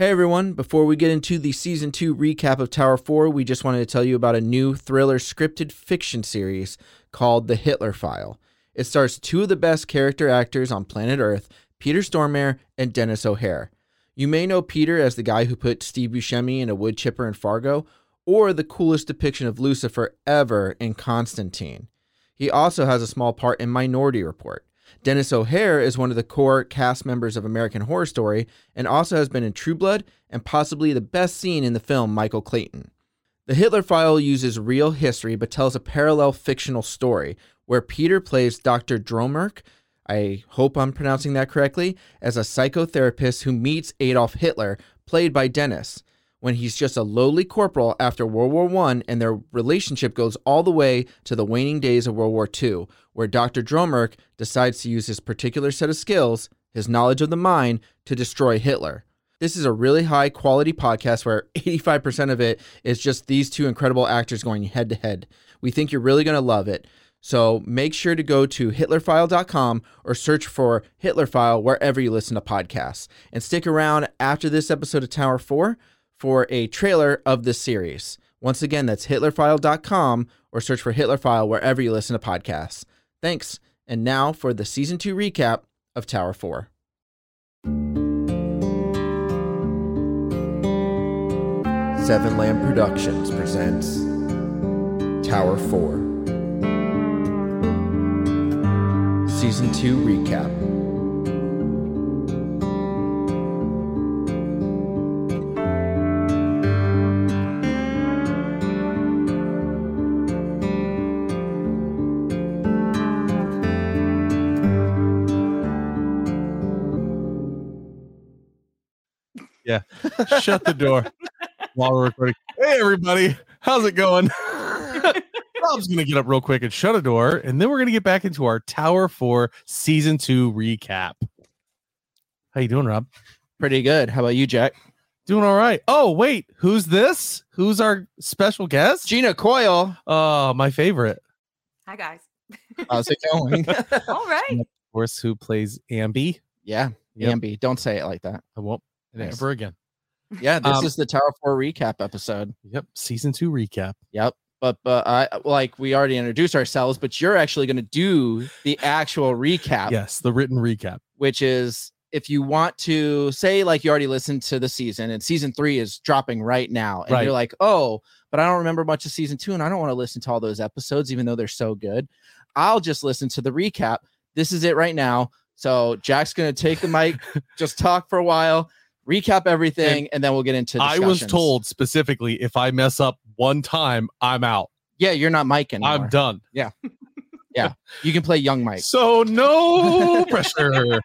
Hey everyone, before we get into the season 2 recap of Tower 4, we just wanted to tell you about a new thriller scripted fiction series called The Hitler File. It stars two of the best character actors on planet Earth, Peter Stormare and Denis O'Hare. You may know Peter as the guy who put Steve Buscemi in a wood chipper in Fargo, or the coolest depiction of Lucifer ever in Constantine. He also has a small part in Minority Report. Denis O'Hare is one of the core cast members of American Horror Story and also has been in True Blood and possibly the best scene in the film Michael Clayton. The Hitler File uses real history but tells a parallel fictional story where Peter plays Dr. Dromerk, I hope I'm pronouncing that correctly, as a psychotherapist who meets Adolf Hitler, played by Denis when he's just a lowly corporal after World War I, and their relationship goes all the way to the waning days of World War II, where Dr. Dromerk decides to use his particular set of skills, his knowledge of the mind, to destroy Hitler. This is a really high quality podcast where 85% of it is just these two incredible actors going head to head. We think you're really going to love it. So make sure to go to hitlerfile.com or search for Hitlerfile wherever you listen to podcasts. And stick around after this episode of Tower 4 for a trailer of this series. Once again, that's hitlerfile.com or search for Hitlerfile wherever you listen to podcasts. Thanks. And now for the season 2 recap of Tower 4. Seven Lamb Productions presents Tower 4 Season 2 Recap Shut the door while we're recording. Hey, everybody. How's it going? Rob's going to get up real quick and shut a door, and then we're going to get back into our Tower 4 Season 2 recap. How you doing, Rob? Pretty good. How about you, Jack? Doing all right. Oh, wait. Who's this? Who's our special guest? Gina Coyle. Oh, my favorite. Hi guys. How's it going? All right. Of course, who plays Ambi? yeah, Yep. Ambi. Don't say it like that. I won't Nice. ever again. Yeah, this Um, is the Tower 4 recap episode. Yep. Season 2 recap. Yep. But but I like we already introduced ourselves, but you're actually going to do the actual recap, Yes, the written recap. which is if you want to say like you already listened to the season and season 3 is dropping right now and Right. you're like, "Oh, but I don't remember much of season 2 and I don't want to listen to all those episodes even though they're so good." I'll just listen to the recap. This is it right now. So Jack's going to take the mic, just talk for a while, recap everything, and, then we'll get into I was told specifically if I mess up one time, I'm out. Yeah, you're not Mike anymore. I'm done. Yeah, yeah, you can play young Mike. So no pressure.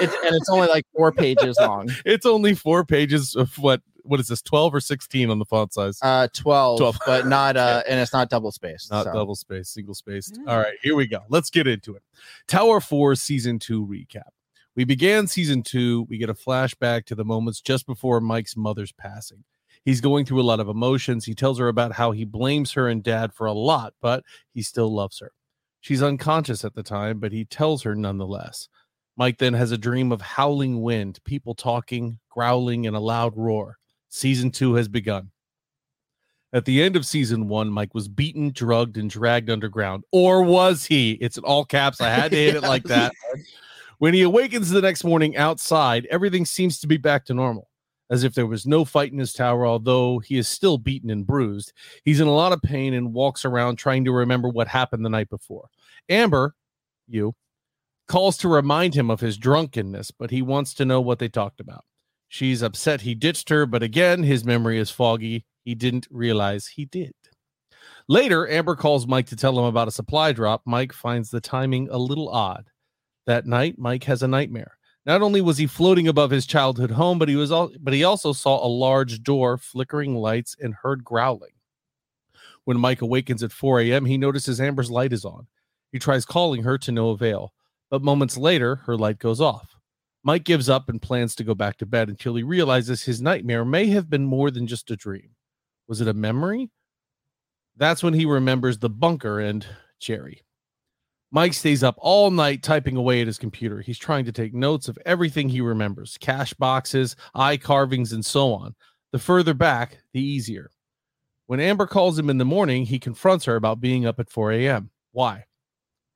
It's, and it's only like four pages long. It's only four pages of what what is this, 12 or 16 on the font size? Uh, 12, 12. but not, uh, and it's not double spaced. Not so. double space, single spaced. Mm. All right, here we go. Let's get into it. Tower 4 season 2 recap. We began season 2, we get a flashback to the moments just before Mike's mother's passing. He's going through a lot of emotions. He tells her about how he blames her and dad for a lot, but he still loves her. She's unconscious at the time, but he tells her nonetheless. Mike then has a dream of howling wind, people talking, growling, and a loud roar. Season two has begun. At the end of season one, Mike was beaten, drugged, and dragged underground. Or was he? It's in all caps. I had to hit it like that. When he awakens the next morning outside, everything seems to be back to normal, as if there was no fight in his tower, although he is still beaten and bruised. He's in a lot of pain and walks around trying to remember what happened the night before. Amber, you, calls to remind him of his drunkenness, but he wants to know what they talked about. She's upset he ditched her, but again, his memory is foggy. He didn't realize he did. Later, Amber calls Mike to tell him about a supply drop. Mike finds the timing a little odd. That night, Mike has a nightmare. Not only was he floating above his childhood home, but he was all but he also saw a large door, flickering lights, and heard growling. When Mike awakens at 4 a.m., he notices Amber's light is on. He tries calling her to no avail, but moments later, her light goes off. Mike gives up and plans to go back to bed until he realizes his nightmare may have been more than just a dream. Was it a memory? That's when he remembers the bunker and Jerry. Mike stays up all night typing away at his computer. He's trying to take notes of everything he remembers cash boxes, eye carvings, and so on. The further back, the easier. When Amber calls him in the morning, he confronts her about being up at 4 a.m. Why?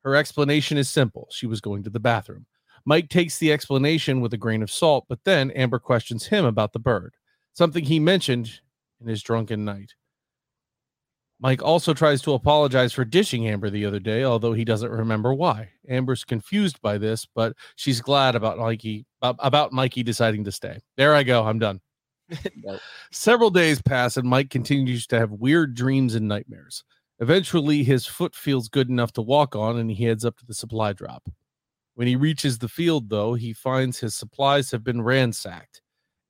Her explanation is simple she was going to the bathroom. Mike takes the explanation with a grain of salt, but then Amber questions him about the bird, something he mentioned in his drunken night. Mike also tries to apologize for dishing Amber the other day, although he doesn't remember why. Amber's confused by this, but she's glad about Mikey about Mikey deciding to stay. There I go. I'm done. Several days pass, and Mike continues to have weird dreams and nightmares. Eventually, his foot feels good enough to walk on, and he heads up to the supply drop. When he reaches the field, though, he finds his supplies have been ransacked.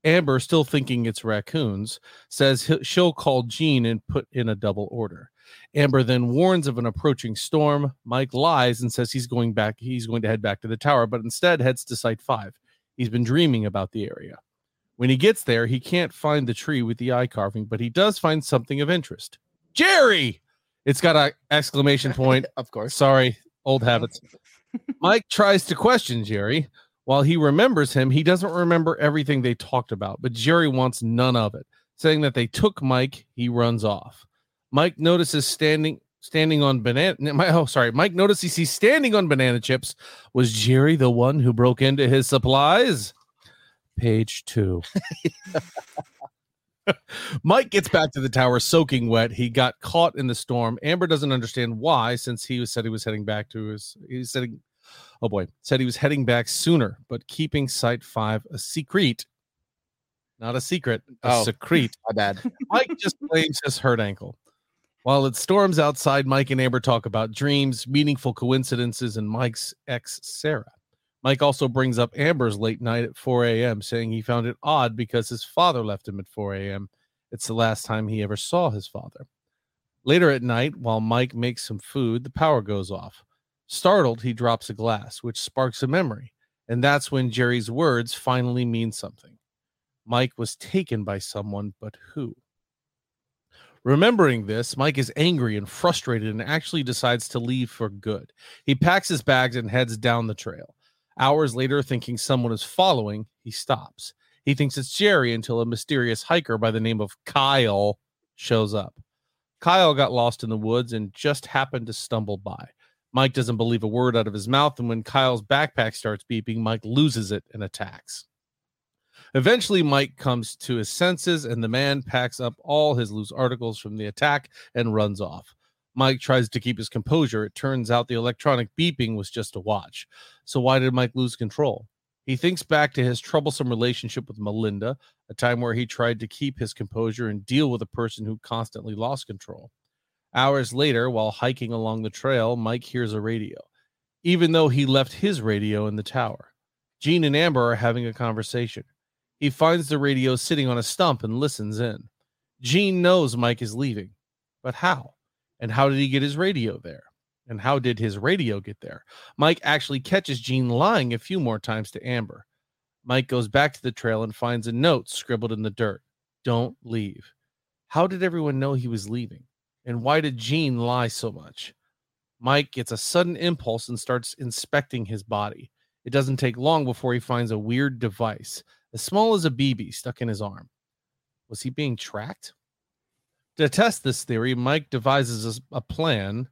Amber, still thinking it's raccoons, says she'll call Jean and put in a double order. Amber then warns of an approaching storm. Mike lies and says he's going back, he's going to head back to the tower, but instead heads to Site 5. He's been dreaming about the area. When he gets there, he can't find the tree with the eye carving, but he does find something of interest. Jerry! It's got an exclamation point. of course. Sorry, old habits. Mike tries to question Jerry. While he remembers him, he doesn't remember everything they talked about, but Jerry wants none of it, saying that they took Mike, he runs off. Mike notices standing standing on banana oh sorry, Mike notices he's standing on banana chips. Was Jerry the one who broke into his supplies? Page 2. Mike gets back to the tower soaking wet. He got caught in the storm. Amber doesn't understand why, since he said he was heading back to his he's heading oh boy, said he was heading back sooner, but keeping Site 5 a secret. Not a secret, a oh, secret. My bad. Mike just blames his hurt ankle. While it storms outside, Mike and Amber talk about dreams, meaningful coincidences, and Mike's ex, Sarah. Mike also brings up Amber's late night at 4 a.m., saying he found it odd because his father left him at 4 a.m. It's the last time he ever saw his father. Later at night, while Mike makes some food, the power goes off. Startled, he drops a glass, which sparks a memory. And that's when Jerry's words finally mean something. Mike was taken by someone, but who? Remembering this, Mike is angry and frustrated and actually decides to leave for good. He packs his bags and heads down the trail. Hours later, thinking someone is following, he stops. He thinks it's Jerry until a mysterious hiker by the name of Kyle shows up. Kyle got lost in the woods and just happened to stumble by. Mike doesn't believe a word out of his mouth, and when Kyle's backpack starts beeping, Mike loses it and attacks. Eventually, Mike comes to his senses, and the man packs up all his loose articles from the attack and runs off. Mike tries to keep his composure. It turns out the electronic beeping was just a watch. So, why did Mike lose control? He thinks back to his troublesome relationship with Melinda, a time where he tried to keep his composure and deal with a person who constantly lost control. Hours later, while hiking along the trail, Mike hears a radio, even though he left his radio in the tower. Jean and Amber are having a conversation. He finds the radio sitting on a stump and listens in. Jean knows Mike is leaving, but how? And how did he get his radio there? And how did his radio get there? Mike actually catches Jean lying a few more times to Amber. Mike goes back to the trail and finds a note scribbled in the dirt Don't leave. How did everyone know he was leaving? And why did Jean lie so much? Mike gets a sudden impulse and starts inspecting his body. It doesn't take long before he finds a weird device, as small as a BB, stuck in his arm. Was he being tracked? To test this theory, Mike devises a plan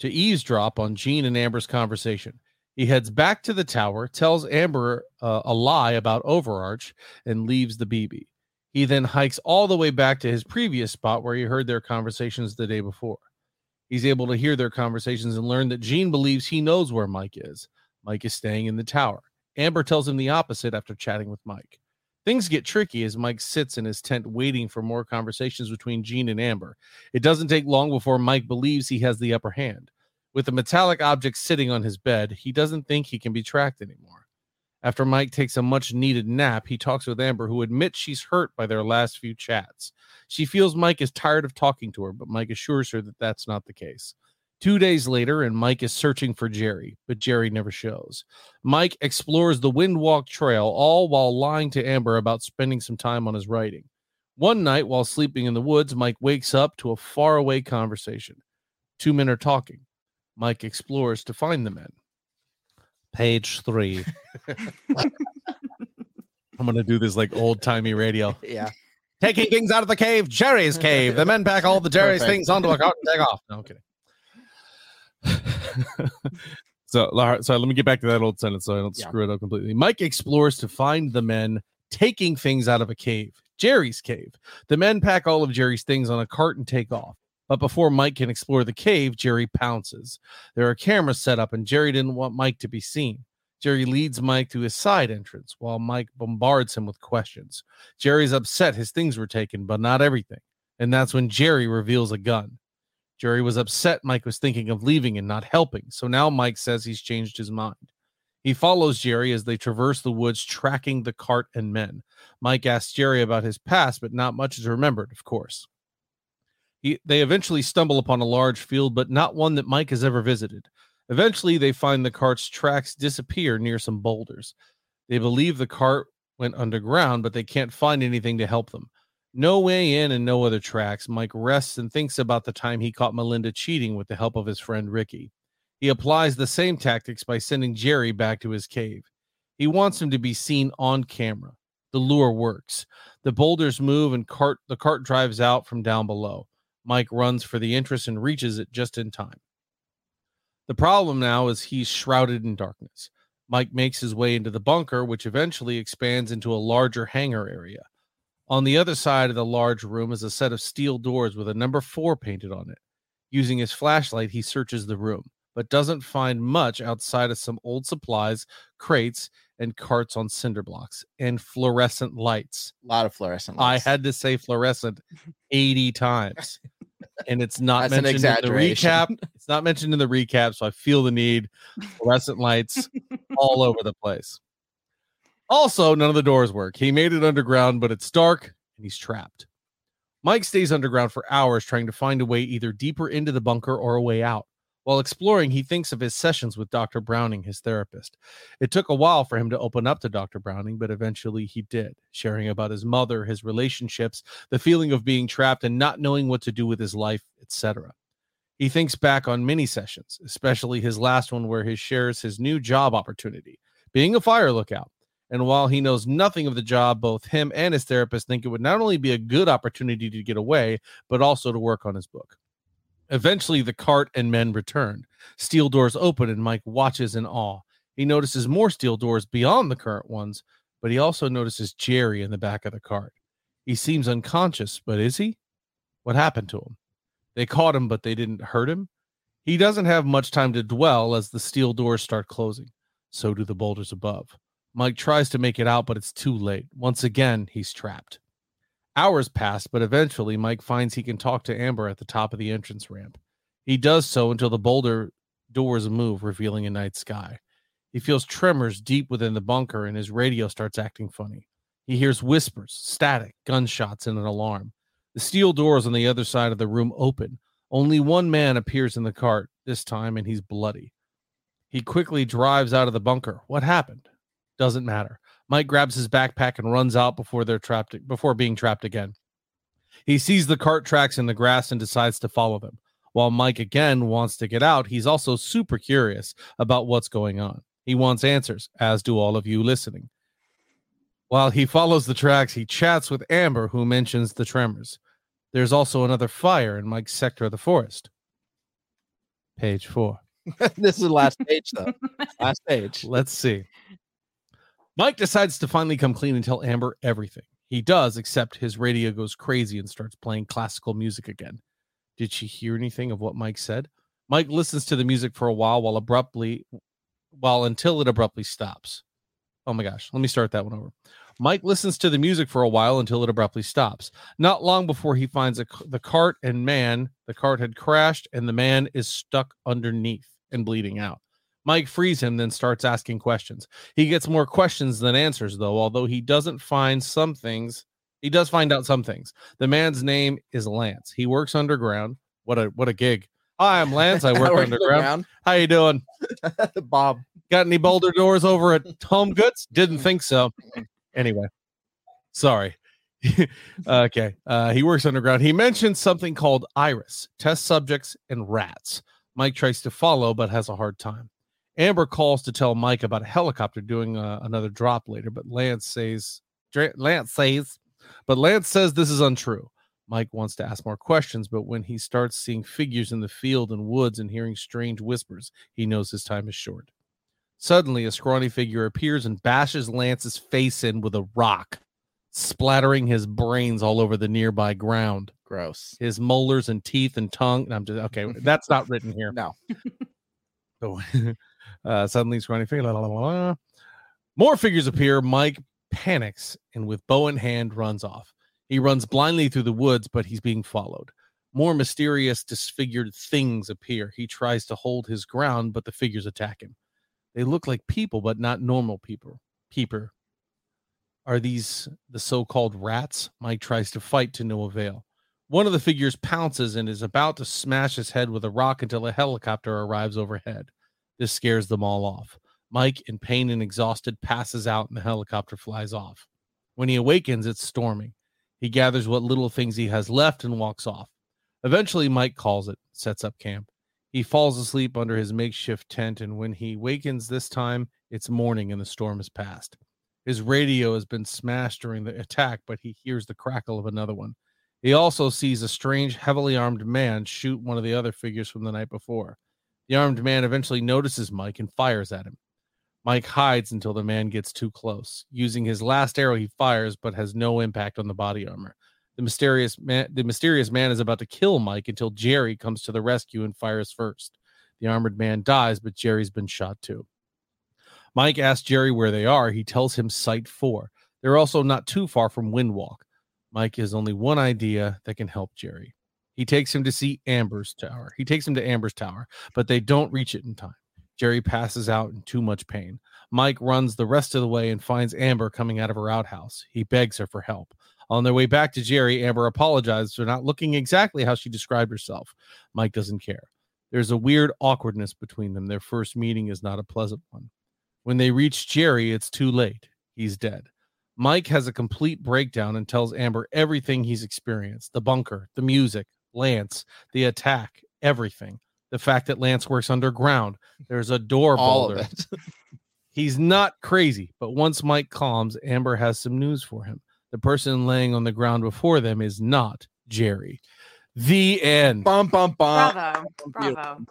to eavesdrop on Jean and Amber's conversation. He heads back to the tower, tells Amber uh, a lie about Overarch, and leaves the BB. He then hikes all the way back to his previous spot where he heard their conversations the day before. He's able to hear their conversations and learn that Jean believes he knows where Mike is. Mike is staying in the tower. Amber tells him the opposite after chatting with Mike. Things get tricky as Mike sits in his tent waiting for more conversations between Jean and Amber. It doesn't take long before Mike believes he has the upper hand. With a metallic object sitting on his bed, he doesn't think he can be tracked anymore. After Mike takes a much needed nap, he talks with Amber, who admits she's hurt by their last few chats. She feels Mike is tired of talking to her, but Mike assures her that that's not the case. Two days later, and Mike is searching for Jerry, but Jerry never shows. Mike explores the Windwalk Trail, all while lying to Amber about spending some time on his writing. One night, while sleeping in the woods, Mike wakes up to a faraway conversation. Two men are talking. Mike explores to find the men. Page three. I'm gonna do this like old timey radio. Yeah. Taking things out of the cave, Jerry's cave. The men pack all the Jerry's Perfect. things onto a cart and take off. No, I'm kidding. so, sorry, let me get back to that old sentence so I don't Yeah. screw it up completely. Mike explores to find the men taking things out of a cave, Jerry's cave. The men pack all of Jerry's things on a cart and take off. But before Mike can explore the cave, Jerry pounces. There are cameras set up, and Jerry didn't want Mike to be seen. Jerry leads Mike to his side entrance while Mike bombards him with questions. Jerry's upset his things were taken, but not everything. And that's when Jerry reveals a gun. Jerry was upset Mike was thinking of leaving and not helping. So now Mike says he's changed his mind. He follows Jerry as they traverse the woods, tracking the cart and men. Mike asks Jerry about his past, but not much is remembered, of course. He, they eventually stumble upon a large field, but not one that Mike has ever visited. Eventually, they find the cart's tracks disappear near some boulders. They believe the cart went underground, but they can't find anything to help them. No way in and no other tracks. Mike rests and thinks about the time he caught Melinda cheating with the help of his friend Ricky. He applies the same tactics by sending Jerry back to his cave. He wants him to be seen on camera. The lure works. The boulders move and cart the cart drives out from down below. Mike runs for the entrance and reaches it just in time. The problem now is he's shrouded in darkness. Mike makes his way into the bunker, which eventually expands into a larger hangar area. On the other side of the large room is a set of steel doors with a number four painted on it. Using his flashlight, he searches the room, but doesn't find much outside of some old supplies, crates, and carts on cinder blocks, and fluorescent lights. A lot of fluorescent I had to say fluorescent 80 times. And it's not That's an mentioned in the exaggeration. recap. It's not mentioned in the recap, so I feel the need. Fluorescent lights all over the place. Also, none of the doors work. He made it underground, but it's dark and he's trapped. Mike stays underground for hours trying to find a way either deeper into the bunker or a way out. While exploring, he thinks of his sessions with Dr. Browning, his therapist. It took a while for him to open up to Dr. Browning, but eventually he did, sharing about his mother, his relationships, the feeling of being trapped and not knowing what to do with his life, etc. He thinks back on many sessions, especially his last one where he shares his new job opportunity, being a fire lookout. And while he knows nothing of the job, both him and his therapist think it would not only be a good opportunity to get away, but also to work on his book. Eventually, the cart and men return. Steel doors open, and Mike watches in awe. He notices more steel doors beyond the current ones, but he also notices Jerry in the back of the cart. He seems unconscious, but is he? What happened to him? They caught him, but they didn't hurt him. He doesn't have much time to dwell as the steel doors start closing. So do the boulders above. Mike tries to make it out, but it's too late. Once again, he's trapped. Hours pass, but eventually Mike finds he can talk to Amber at the top of the entrance ramp. He does so until the boulder doors move, revealing a night sky. He feels tremors deep within the bunker, and his radio starts acting funny. He hears whispers, static, gunshots, and an alarm. The steel doors on the other side of the room open. Only one man appears in the cart, this time, and he's bloody. He quickly drives out of the bunker. What happened? Doesn't matter. Mike grabs his backpack and runs out before they're trapped before being trapped again. He sees the cart tracks in the grass and decides to follow them. While Mike again wants to get out, he's also super curious about what's going on. He wants answers, as do all of you listening. While he follows the tracks, he chats with Amber, who mentions the tremors. There's also another fire in Mike's sector of the forest. Page four. this is the last page, though. last page. Let's see. Mike decides to finally come clean and tell Amber everything. He does, except his radio goes crazy and starts playing classical music again. Did she hear anything of what Mike said? Mike listens to the music for a while while abruptly while until it abruptly stops. Oh my gosh, let me start that one over. Mike listens to the music for a while until it abruptly stops. Not long before he finds a, the cart and man, the cart had crashed and the man is stuck underneath and bleeding out. Mike frees him, then starts asking questions. He gets more questions than answers, though, although he doesn't find some things. He does find out some things. The man's name is Lance. He works underground. What a what a gig. Hi, I'm Lance. I work underground. How you doing? Bob. Got any boulder doors over at Home Goods? Didn't think so. Anyway, sorry. okay. Uh, he works underground. He mentioned something called Iris, test subjects, and rats. Mike tries to follow, but has a hard time. Amber calls to tell Mike about a helicopter doing uh, another drop later, but Lance says, Lance says, but Lance says this is untrue. Mike wants to ask more questions, but when he starts seeing figures in the field and woods and hearing strange whispers, he knows his time is short. Suddenly, a scrawny figure appears and bashes Lance's face in with a rock, splattering his brains all over the nearby ground. Gross. His molars and teeth and tongue. and I'm just okay. That's not written here. No. Uh, suddenly, scrawny figure. La, la, la. More figures appear. Mike panics and, with bow in hand, runs off. He runs blindly through the woods, but he's being followed. More mysterious, disfigured things appear. He tries to hold his ground, but the figures attack him. They look like people, but not normal people. Peeper. Are these the so called rats? Mike tries to fight to no avail. One of the figures pounces and is about to smash his head with a rock until a helicopter arrives overhead. This scares them all off. Mike, in pain and exhausted, passes out and the helicopter flies off. When he awakens, it's storming. He gathers what little things he has left and walks off. Eventually, Mike calls it, sets up camp. He falls asleep under his makeshift tent, and when he wakens this time, it's morning and the storm has passed. His radio has been smashed during the attack, but he hears the crackle of another one. He also sees a strange, heavily armed man shoot one of the other figures from the night before. The armed man eventually notices Mike and fires at him. Mike hides until the man gets too close. Using his last arrow, he fires, but has no impact on the body armor. The mysterious man, the mysterious man is about to kill Mike until Jerry comes to the rescue and fires first. The armored man dies, but Jerry's been shot too. Mike asks Jerry where they are. He tells him Site 4. They're also not too far from Windwalk. Mike has only one idea that can help Jerry. He takes him to see Amber's tower. He takes him to Amber's tower, but they don't reach it in time. Jerry passes out in too much pain. Mike runs the rest of the way and finds Amber coming out of her outhouse. He begs her for help. On their way back to Jerry, Amber apologizes for not looking exactly how she described herself. Mike doesn't care. There's a weird awkwardness between them. Their first meeting is not a pleasant one. When they reach Jerry, it's too late. He's dead. Mike has a complete breakdown and tells Amber everything he's experienced the bunker, the music, Lance, the attack, everything. The fact that Lance works underground. There's a door All boulder. of it. He's not crazy, but once Mike calms, Amber has some news for him. The person laying on the ground before them is not Jerry. The end. bum bum bum. Bravo. Bravo.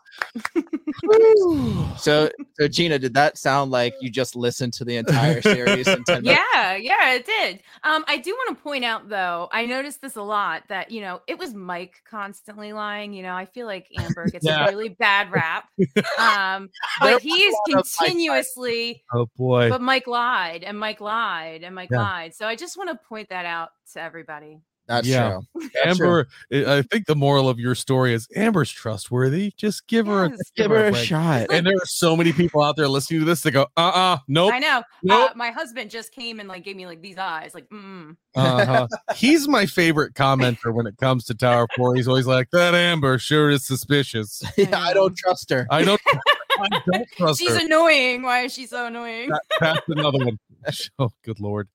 So, so Gina, did that sound like you just listened to the entire series in ten minutes? Yeah, yeah, it did. Um, I do want to point out though, I noticed this a lot that you know it was Mike constantly lying. You know, I feel like Amber gets Yeah. a really bad rap. Um, but he is was a lot of Mike continuously, Oh boy. but Mike lied and Mike lied and Mike Yeah. lied. So I just want to point that out to everybody. That's Yeah. true. That's. Amber, I I think the moral of your story is Amber's trustworthy. Just give her a Yes. Give her a break. shot. And there are so many people out there listening to this that go, uh uh nope. I know. Nope. Uh, my husband just came and like gave me like these eyes, like mm. Uh-huh. He's my favorite commenter when it comes to Tower 4. He's always like, that Amber sure is suspicious. yeah, I don't trust her. I don't, I don't trust She's her. annoying. Why is she so annoying? That- That's another one. Oh, good lord.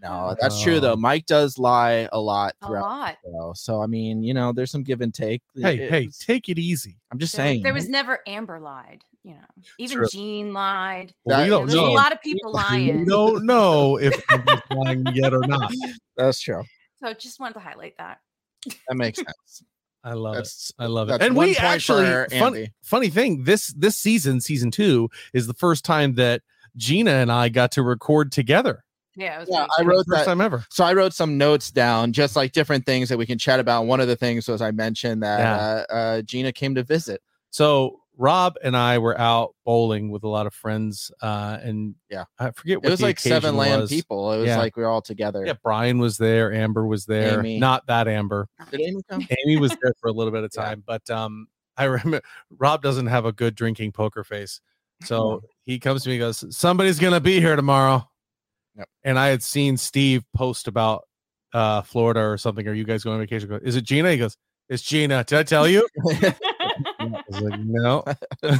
No, that's true though. Mike does lie a lot A throughout lot. the show. So I mean, you know, there's some give and take. Hey, It- hey, it's- take it easy. I'm just There saying. there was never Amber lied. You know, even True. Jean lied. Well, we That- don't There's a know. lot of people We lying. don't know if Amber's lying yet or not. That's true. So just wanted to highlight that. That makes sense. I love it. That's I love it. that's And one we point actually for fun, Andy. funny thing, this this season, season two, is the first time that Gina and I got to record together. Yeah, Yeah, I wrote First that. time ever. So I wrote some notes down, just like different things that we can chat about. One of the things was I mentioned that Yeah. uh, uh, Gina came to visit. So Rob and I were out bowling with a lot of friends, uh, and Yeah. I forget what It was the like seven occasion lamb people. It was Yeah. like we were all together. Yeah, Brian was there, Amber was there, Amy. not that Amber. Did Amy come? Amy was there for a little bit of Yeah. time, but um, I remember Rob doesn't have a good drinking poker face, so he comes to me and goes, "Somebody's gonna be here tomorrow," Yep. and I had seen Steve post about uh Florida or something. Are you guys going on vacation? I go, Is it Gina? He goes, "It's Gina." Did I tell you? I was like, "No."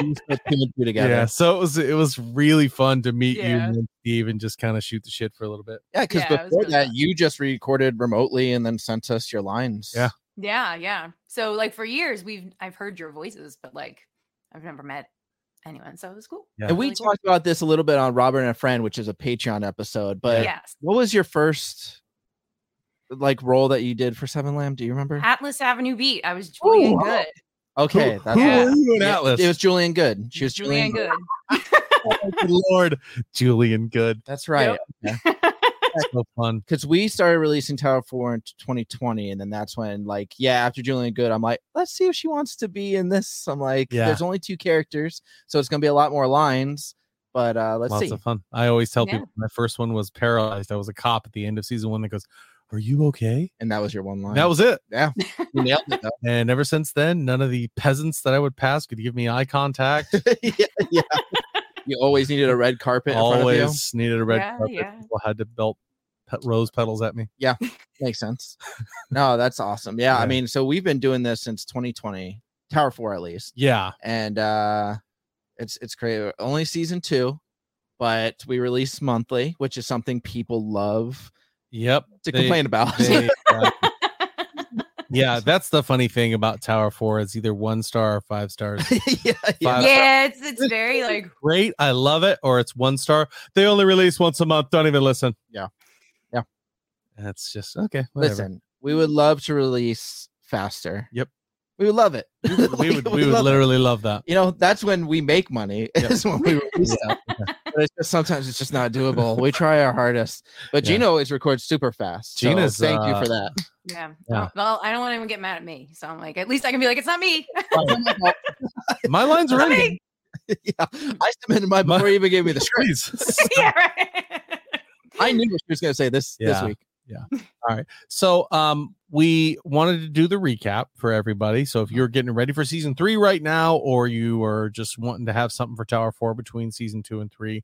You put two and two together. Yeah, so it was it was really fun to meet Yeah. you and Steve and just kind of shoot the shit for a little bit. Yeah, because Yeah, before really that, fun. you just recorded remotely and then sent us your lines. Yeah. Yeah, yeah. So like for years we've I've heard your voices, but like I've never met anyone. So it was cool. Yeah. And we Really cool. talked about this a little bit on Robert and a Friend, which is a Patreon episode. But yes. what was your first like role that you did for Seven Lamb? Do you remember? Atlas Avenue Beat. I was oh, Julian Ooh. Good. Okay, Who, that's who Yeah. were you in Atlas? It was Julian Good. She was Julian Julian, Good. Oh, good Lord, Julian Good. That's right. So fun. Because we started releasing Tower 4 in 2020, and then that's when, like, yeah, after Julian Good, I'm like, let's see if she wants to be in this. I'm like, Yeah. there's only two characters, so it's gonna be a lot more lines. But uh let's Lots see. of fun. I always tell Yeah. people my first one was paralyzed. I was a cop at the end of season one that goes, "Are you okay?" And that was your one line. That was it. yeah. You nailed it though. And ever since then, none of the peasants that I would pass could give me eye contact. yeah, yeah. You always needed a red carpet in front of you. Always needed a red Yeah, carpet. yeah. People had to belt pe- rose petals at me. Yeah, makes sense. No, that's awesome. Yeah, I mean, so we've been doing this since 2020, Tower 4 at least. Yeah. And uh it's it's great. Only season two, but we release monthly, which is something people love Yep. to They- complain about. they, uh, yeah, that's the funny thing about Tower Four. It's either one star or five stars. yeah, yeah. Five- yeah, it's it's very like Great, I love it, or it's one star. They only release once a month. Don't even listen. Yeah. Yeah. That's just okay. Whatever. Listen, we would love to release faster. Yep. We would love it. we would we would love it. literally love that. You know, that's when we make money. Yep. Is when we release stuff. But it's just sometimes it's just not doable. We try our hardest. But Yeah. Gina always records super fast. so Gina's, thank you uh, for that. yeah. Yeah. Well, I don't want anyone to get mad at me. So I'm like, at least I can be like, it's not me. My lines are Not in. me. yeah. I submitted mine My- before you even gave me the script. Yeah, right. I knew what she was gonna say this this Yeah. All right. So um we wanted to do the recap for everybody. So if you're getting ready for season three right now, or you are just wanting to have something for Tower Four between season two and three,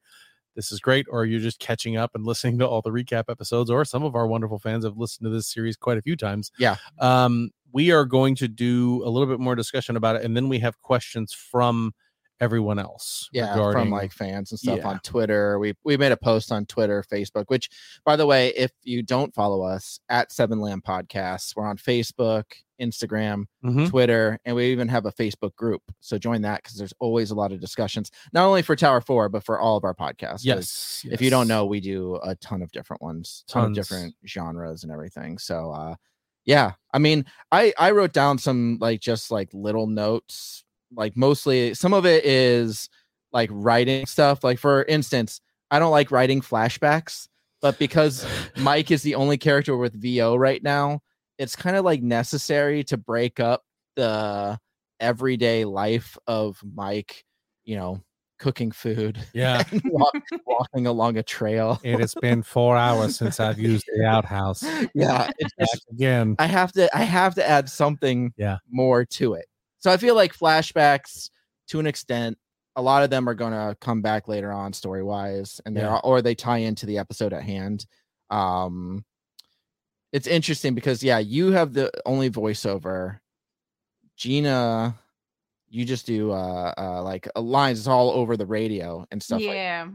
this is great. Or you're just catching up and listening to all the recap episodes, or some of our wonderful fans have listened to this series quite a few times. Yeah. Um, we are going to do a little bit more discussion about it, and then we have questions from everyone else. Yeah, regarding, from like fans and stuff Yeah. on Twitter. We we made a post on Twitter, Facebook, which by the way, if you don't follow us at Seven Lamb Podcasts, we're on Facebook, Instagram, Mhm. Twitter, and we even have a Facebook group. So join that because there's always a lot of discussions, not only for Tower Four, but for all of our podcasts. Yes, If you don't know, we do a ton of different ones, ton of different genres and everything. So uh yeah, I mean, I I wrote down some like just like little notes, like mostly some of it is like writing stuff. Like for instance, I don't like writing flashbacks, but because Mike is the only character with VO right now, it's kind of like necessary to break up the everyday life of Mike, you know, cooking food, Yeah. walk, walking along a trail. It has been four hours since I've used the outhouse. Yeah, it's just, again. I have to I have to add something Yeah. more to it. So I feel like flashbacks to an extent a lot of them are going to come back later on story wise and they Yeah. are or they tie into the episode at hand. Um it's interesting because yeah, you have the only voiceover. Gina you just do uh uh like uh, lines all over the radio and stuff like yeah.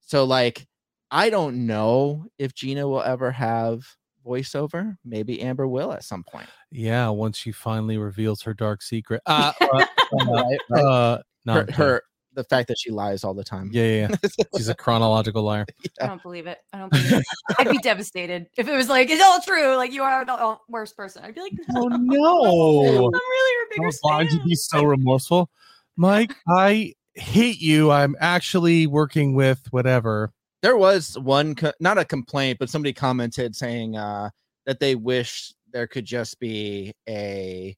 so like I don't know if Gina will ever have voiceover. Maybe Amber will at some point. Yeah, once she finally reveals her dark secret. Uh, uh, Right, right. uh, no, her, her the fact that she lies all the time. Yeah, yeah, yeah. She's a chronological liar. I don't believe it. I don't believe it. I'd be devastated if it was like it's all true. Like you are the worst person. I'd be like, no, Oh I'm no! really your bigger How blind to fan. be so remorseful, Mike. I hate you. I'm actually working with whatever. There was one co- not a complaint, but somebody commented saying uh that they wish there could just be a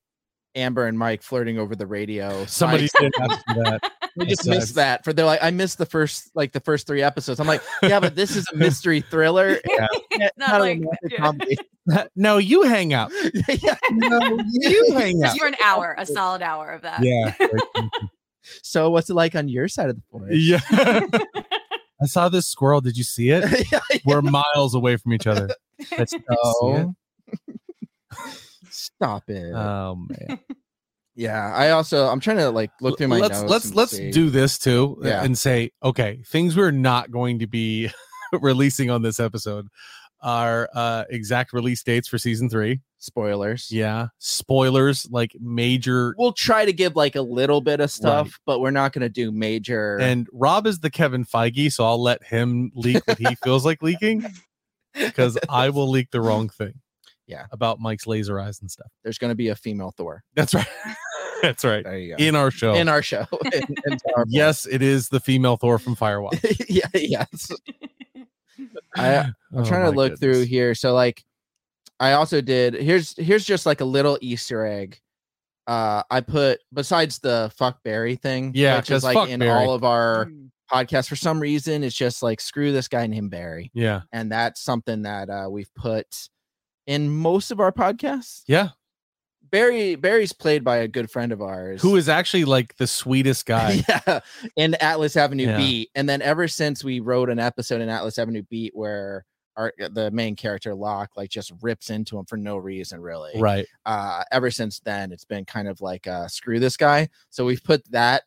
Amber and Mike flirting over the radio. Somebody side- did ask for that. we just said- missed that for they're like I missed the first like the first three episodes. I'm like, yeah, but this is a mystery thriller. Yeah. Not not like- yeah. comedy. No, you hang up. yeah. No, you hang up. Just for an hour, a solid hour of that. Yeah. So what's it like on your side of the forest? yeah. I saw this squirrel. Did you see it? yeah. We're miles away from each other. That's, did you? No. Stop it. Oh man. yeah, I also I'm trying to like look through my let's notes. let's let's see. do this too Yeah. and say okay things we're not going to be releasing on this episode are uh, exact release dates for season three. Spoilers. Yeah, spoilers like major. We'll try to give like a little bit of stuff, but we're not going to do major. And Rob is the Kevin Feige, so I'll let him leak what he feels like leaking because I will leak the wrong thing. Yeah. about Mike's laser eyes and stuff. there's going to be a female Thor. That's right. That's right. There you go. In our show. In our show. In- in yes, it is the female Thor from Firewatch. Yeah. Yes. I- I'm Oh trying to my look through here. So like I also did here's here's just like a little Easter egg. Uh I put besides the fuck Barry thing, Yeah, which 'cause is like in Barry. all of our podcasts for some reason, it's just like screw this guy named Barry. Yeah. And that's something that uh we've put in most of our podcasts. Yeah. Barry Barry's played by a good friend of ours Who is actually like the sweetest guy. yeah, in Atlas Avenue Yeah. Beat. And then ever since we wrote an episode in Atlas Avenue Beat where our the main character Locke like just rips into him for no reason, really. right. Uh ever since then it's been kind of like uh screw this guy. So we've put that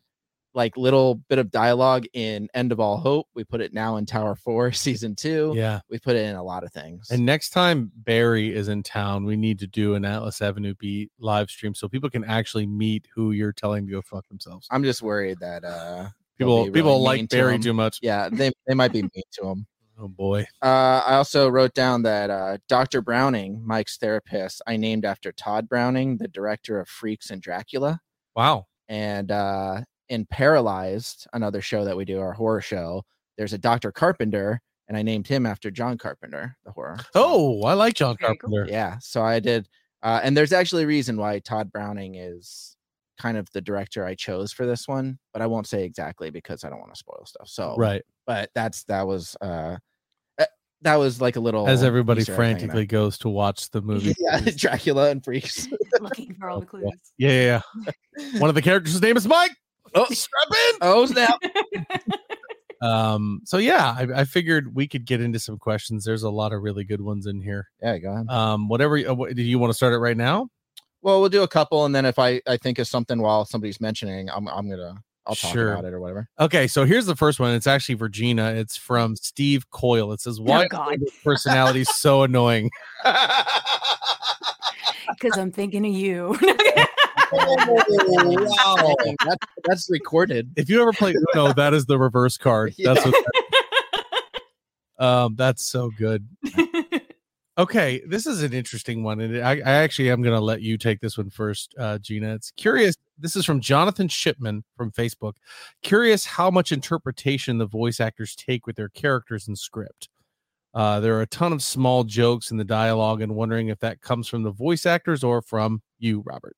like little bit of dialogue in End of All Hope. We put it now in Tower 4 season 2. Yeah. We put it in a lot of things. And next time Barry is in town, we need to do an Atlas Avenue beat live stream so people can actually meet who you're telling to go fuck themselves. I'm just worried that uh People be people really like Barry too much. yeah, they, they might be mean to him. Oh boy. Uh, I also wrote down that uh, Dr. Browning, Mike's therapist, I named after Tod Browning, the director of Freaks and Dracula. Wow. And uh, in Paralyzed, another show that we do, our horror show, there's a Dr. Carpenter, and I named him after John Carpenter, the horror. Oh, I like John Carpenter. yeah. So I did. Uh, and there's actually a reason why Todd Browning is kind of the director I chose for this one, but I won't say exactly because I don't want to spoil stuff. So, Right. but that's that was uh uh, that was like a little As everybody Easter egg thing there. frantically goes to watch the movie. yeah dracula and freaks Looking for all the clues. Yeah, yeah, yeah. One of the characters' name is Mike. oh Strap in. oh snap Um, so yeah, I, I figured we could get into some questions. There's a lot of really good ones in here. yeah go ahead Um, whatever. you- Uh, what, do you want to start it right now? Well we'll do a couple and then if i i think of something while somebody's mentioning i'm i'm gonna i'll talk Sure. about it or whatever Okay, so here's the first one. It's actually Virginia. It's from Steve Coyle. It says, "Why Oh, is God. your personality so annoying?" Because I'm thinking of you. wow that's, that's recorded If you ever play Uno, that is the reverse card. That's what. Um, that's so good. Okay, this is an interesting one, and I, I actually am going to let you take this one first, uh, Gina. It's curious. This is from Jonathan Shipman from Facebook. Curious how much interpretation the voice actors take with their characters and script. Uh, there are a ton of small jokes in the dialogue, and wondering if that comes from the voice actors or from you, Robert.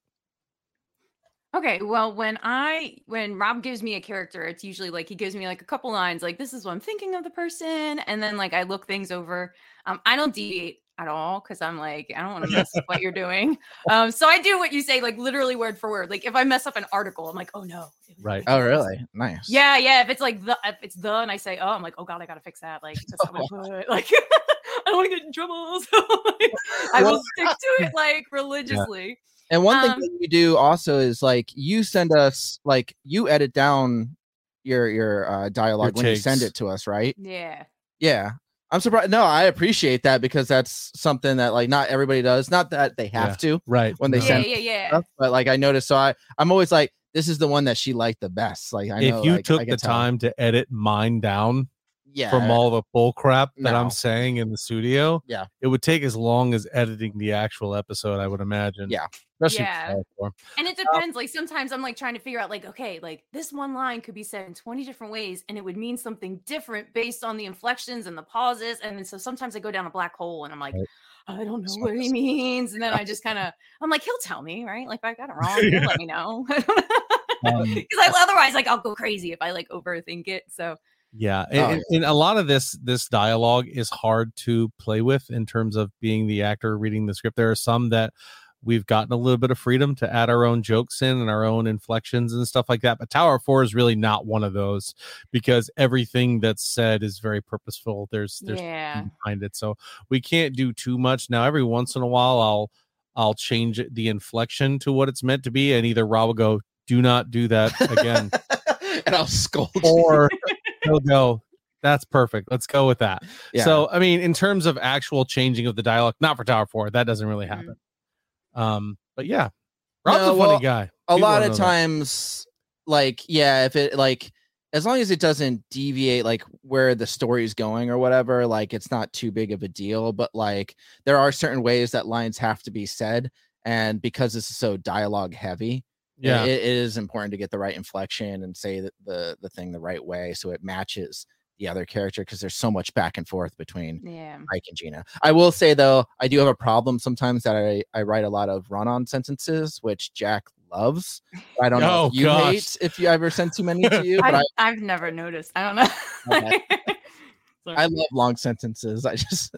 Okay, well, when I when Rob gives me a character, it's usually like he gives me like a couple lines, like this is what I'm thinking of the person, and then like I look things over. Um, I don't deviate at all because I'm like I don't want to mess with what you're doing. Um, so I do what you say, like literally word for word. Like if I mess up an article, I'm like, oh no. Right. oh really nice Yeah, yeah. If it's like the if it's the and I say, oh, I'm like, oh god, I gotta fix that. Like that's not what I put. Like I don't want to get in trouble. So like, I will stick to it like religiously. and one thing Um, that you do also is like you send us like you edit down your your uh dialogue when you send it to us right Yeah. Yeah. I'm surprised. No, I appreciate that because that's something that like not everybody does. Not that they have to, Right. When they No. Yeah, send- yeah, yeah. stuff, but like I noticed. So I I'm always like, this is the one that she liked the best. Like I know if you like, took can the tell. time to edit mine down, yeah, from all the bull crap that No. I'm saying in the studio, Yeah. it would take as long as editing the actual episode, I would imagine. Yeah. especially Yeah. for And it depends. Like sometimes I'm like trying to figure out, like, okay, like this one line could be said in 20 different ways and it would mean something different based on the inflections and the pauses. And then so sometimes I go down a black hole and I'm like, Right. I don't know what he means. And then I just kind of, I'm like, he'll tell me, right? Like, if I got it wrong, he'll Yeah. let me know. Um, Because otherwise, like, I'll go crazy if I like overthink it. So, Yeah, Oh, and, and a lot of this this dialogue is hard to play with in terms of being the actor reading the script. There are some that we've gotten a little bit of freedom to add our own jokes in and our own inflections and stuff like that. But Tower Four is really not one of those because everything that's said is very purposeful. There's there's yeah. behind it, so we can't do too much. Now, every once in a while, I'll I'll change the inflection to what it's meant to be, and either Rob will go, "Do not do that again." and I'll scold. or he'll go, That's perfect. Let's go with that. Yeah. So, I mean, in terms of actual changing of the dialogue, not for Tower Four, that doesn't really Mhm. happen. Um, but yeah, Rob's No, a funny well, guy. a People lot of know that. times like yeah if it like as long as it doesn't deviate like where the story's going or whatever like it's not too big of a deal but like there are certain ways that lines have to be said and because this is so dialogue heavy Yeah, it, it is important to get the right inflection and say the, the the thing the right way so it matches the other character because there's so much back and forth between Yeah. Mike and Gina. I will say though, I do have a problem sometimes that I, I write a lot of run-on sentences, which Jack loves. I don't know Oh, if you gosh. hate if you ever sent too many to you, I, I've never noticed. I don't know. I love long sentences. I just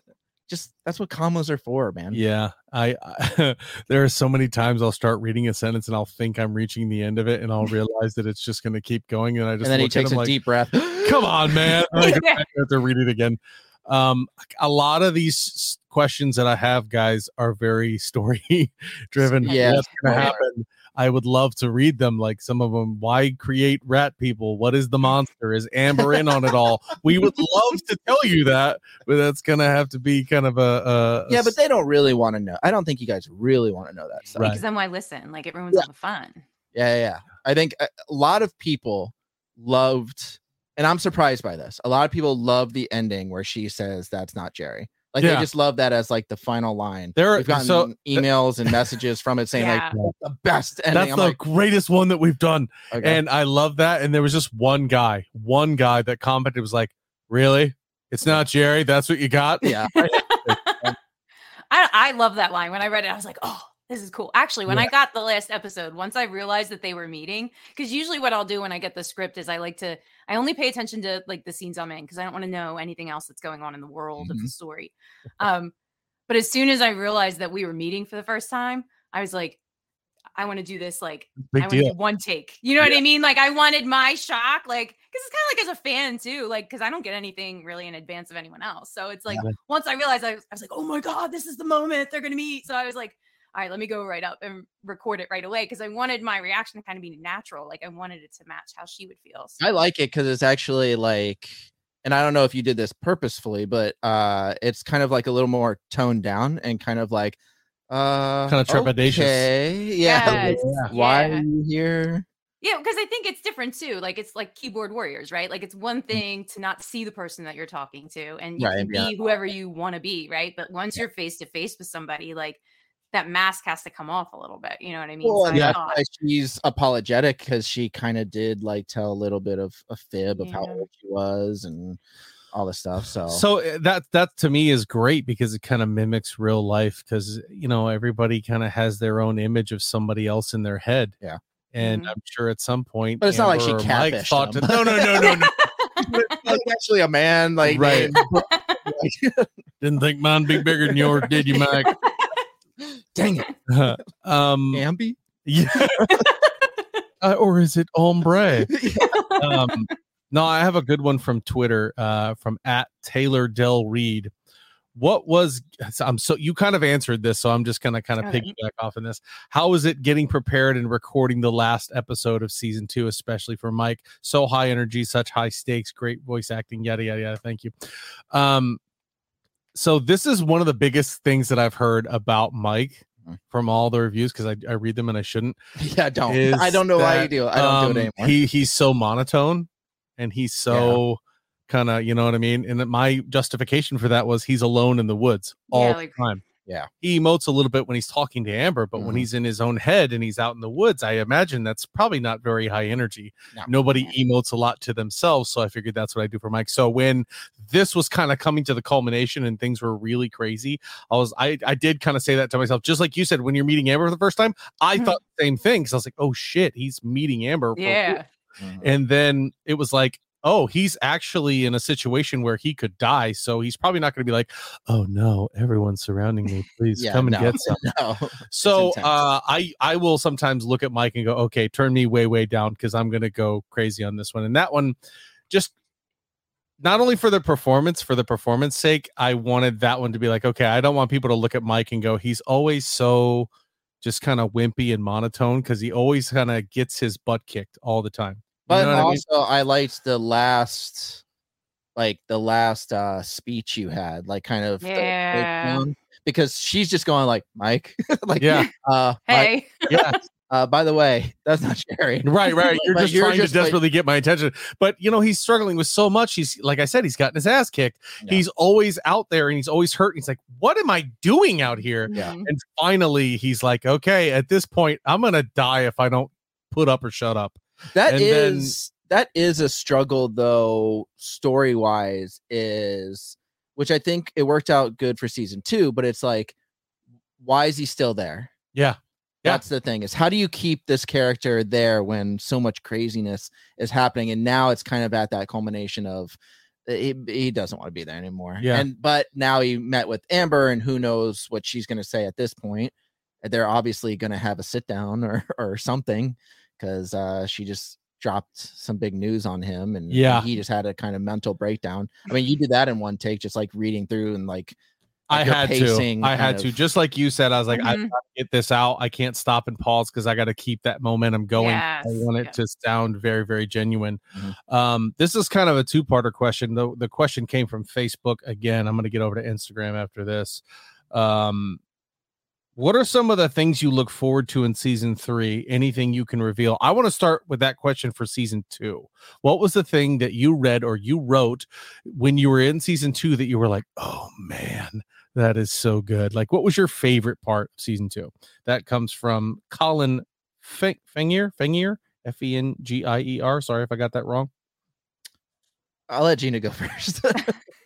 just that's what commas are for, man. yeah. I, I there are so many times I'll start reading a sentence and I'll think I'm reaching the end of it, and I'll realize that it's just going to keep going, and I just and then he takes a like, deep breath. come on man I have to read it again um a lot of these questions that i have guys are very story driven Yeah. what's gonna Right. happen i would love to read them like some of them why create rat people what is the monster is amber in on it all we would love to tell you that but that's gonna have to be kind of a, a a yeah, but they don't really want to know. I don't think you guys really want to know that stuff. Right. Because then why listen? Like it ruins Yeah. all the fun. Yeah, yeah, yeah. I think a, a lot of people loved, and I'm surprised by this. A lot of people love the ending where she says that's not Jerry. Like Yeah. they just love that as like the final line. There- We've gotten so- emails and messages from it saying Yeah. like the best ending. that's I'm the like, greatest one that we've done okay. And I love that. And there was just one guy, one guy that commented was like, Really? It's not Jerry. That's what you got. yeah, I I love that line. When I read it, I was like, oh, this is cool. Actually, when I got the last episode, once I realized that they were meeting, because usually what I'll do when I get the script is I like to I only pay attention to like the scenes I'm in because I don't want to know anything else that's going on in the world of Mhm. the story. Um, but as soon as I realized that we were meeting for the first time, I was like, I want to do this like Big I want to do one take. You know what I mean? Like I wanted my shock, like because it's kind of like as a fan too, like because I don't get anything really in advance of anyone else. So it's like Yeah. once I realized I was, I was like, oh my god, this is the moment they're gonna meet. So I was like, all right, let me go right up and record it right away because I wanted my reaction to kind of be natural. Like I wanted it to match how she would feel. So, I like it because it's actually like, and I don't know if you did this purposefully, but uh, it's kind of like a little more toned down and kind of like, uh, Kinda trepidatious. Okay, yeah. Yeah, Why yeah. are you here? Yeah, because I think it's different too. Like it's like keyboard warriors, right? Like it's one thing to not see the person that you're talking to, and you Right, can yeah. be whoever you want to be, right? But once you're face to face with somebody, like that mask has to come off a little bit. You know what I mean? Well, So and I thought- she's apologetic because she kind of did like tell a little bit of a fib of how old she was and all this stuff. So, So uh, that that to me is great because it kind of mimics real life because you know everybody kind of has their own image of somebody else in their head. Yeah. And Mhm. I'm sure at some point, But it's not like she Amber or Mike thought to- no, no, no, no, no. like actually a man, like Right. named- like, Didn't think mine'd be bigger than yours, did you, Mike? Dang it, um, Ambi. yeah. Uh, or is it ombre? um, no, I have a good one from Twitter, uh, from at Taylor Del Reed. What was I'm so you kind of answered this, so I'm just gonna kind of Okay. piggyback off in this. How was it getting prepared and recording the last episode of season two, especially for Mike? So high energy, such high stakes, great voice acting, yada yada yada. Thank you. Um, so this is one of the biggest things that I've heard about Mike Mhm. from all the reviews because I, I read them and I shouldn't Yeah, don't. is I don't know why you do. I don't do it um, anymore. He he's so monotone and he's so kind of, you know what I mean? And that my justification for that was he's alone in the woods all Yeah, the time. Yeah. He emotes a little bit when he's talking to Amber, but when Mhm. he's in his own head and he's out in the woods, I imagine that's probably not very high energy. No. Nobody emotes a lot to themselves. So I figured that's what I do for Mike. So when this was kind of coming to the culmination and things were really crazy, I was I I did kind of say that to myself, just like you said when you're meeting Amber for the first time. I Mhm. thought the same thing because I was like, oh shit, he's meeting Amber. for real. yeah. Mhm. And then it was like, oh, he's actually in a situation where he could die. So he's probably not going to be like, oh no, everyone's surrounding me. Please Yeah, come and no. get some. no. So uh, I I will sometimes look at Mike and go, okay, turn me way way down because I'm going to go crazy on this one. And that one, just not only for the performance, for the performance sake, I wanted that one to be like, okay, I don't want people to look at Mike and go, he's always so just kind of wimpy and monotone because he always kind of gets his butt kicked all the time. You But know what I mean? also, I, liked the last like the last uh speech you had, like kind of the Yeah. because she's just going like Mike, like Yeah. uh, Mike, Hey. Yeah. uh, by the way, that's not Jerry. Right, right. You're just you're trying just, to like- desperately get my attention. But you know, he's struggling with so much. He's like I said, he's gotten his ass kicked. Yeah. He's always out there and he's always hurt. He's like, what am I doing out here? Yeah. Mhm. And finally, he's like, okay, at this point, I'm gonna die if I don't put up or shut up. That And then- is that is a struggle though story wise is which I think it worked out good for season two, but it's like why is he still there? Yeah. Yeah. That's the thing is how do you keep this character there when so much craziness is happening? And now it's kind of at that culmination of uh, he, he doesn't want to be there anymore. Yeah. And but now he met with Amber and who knows what she's gonna say at this point. They're obviously gonna have a sit down or or something because uh she just dropped some big news on him and Yeah. he just had a kind of mental breakdown. I mean, you did that in one take, just like reading through and like I like your had to. I had kind to. Just like you said, I was like, I Mhm. gotta get this out. I can't stop and pause because I got to keep that momentum going. Yes, I want it yes. to sound very, very genuine. Mhm. Um, this is kind of a two-parter question. The the question came from Facebook again. I'm going to get over to Instagram after this. Um, what are some of the things you look forward to in season three? Anything you can reveal? I want to start with that question for season two. What was the thing that you read or you wrote when you were in season two that you were like, oh man, that is so good? Like, what was your favorite part of season two? That comes from Colin Feng- Fengier, Fengier, F E N G I E R. Sorry if I got that wrong. I'll let Gina go first.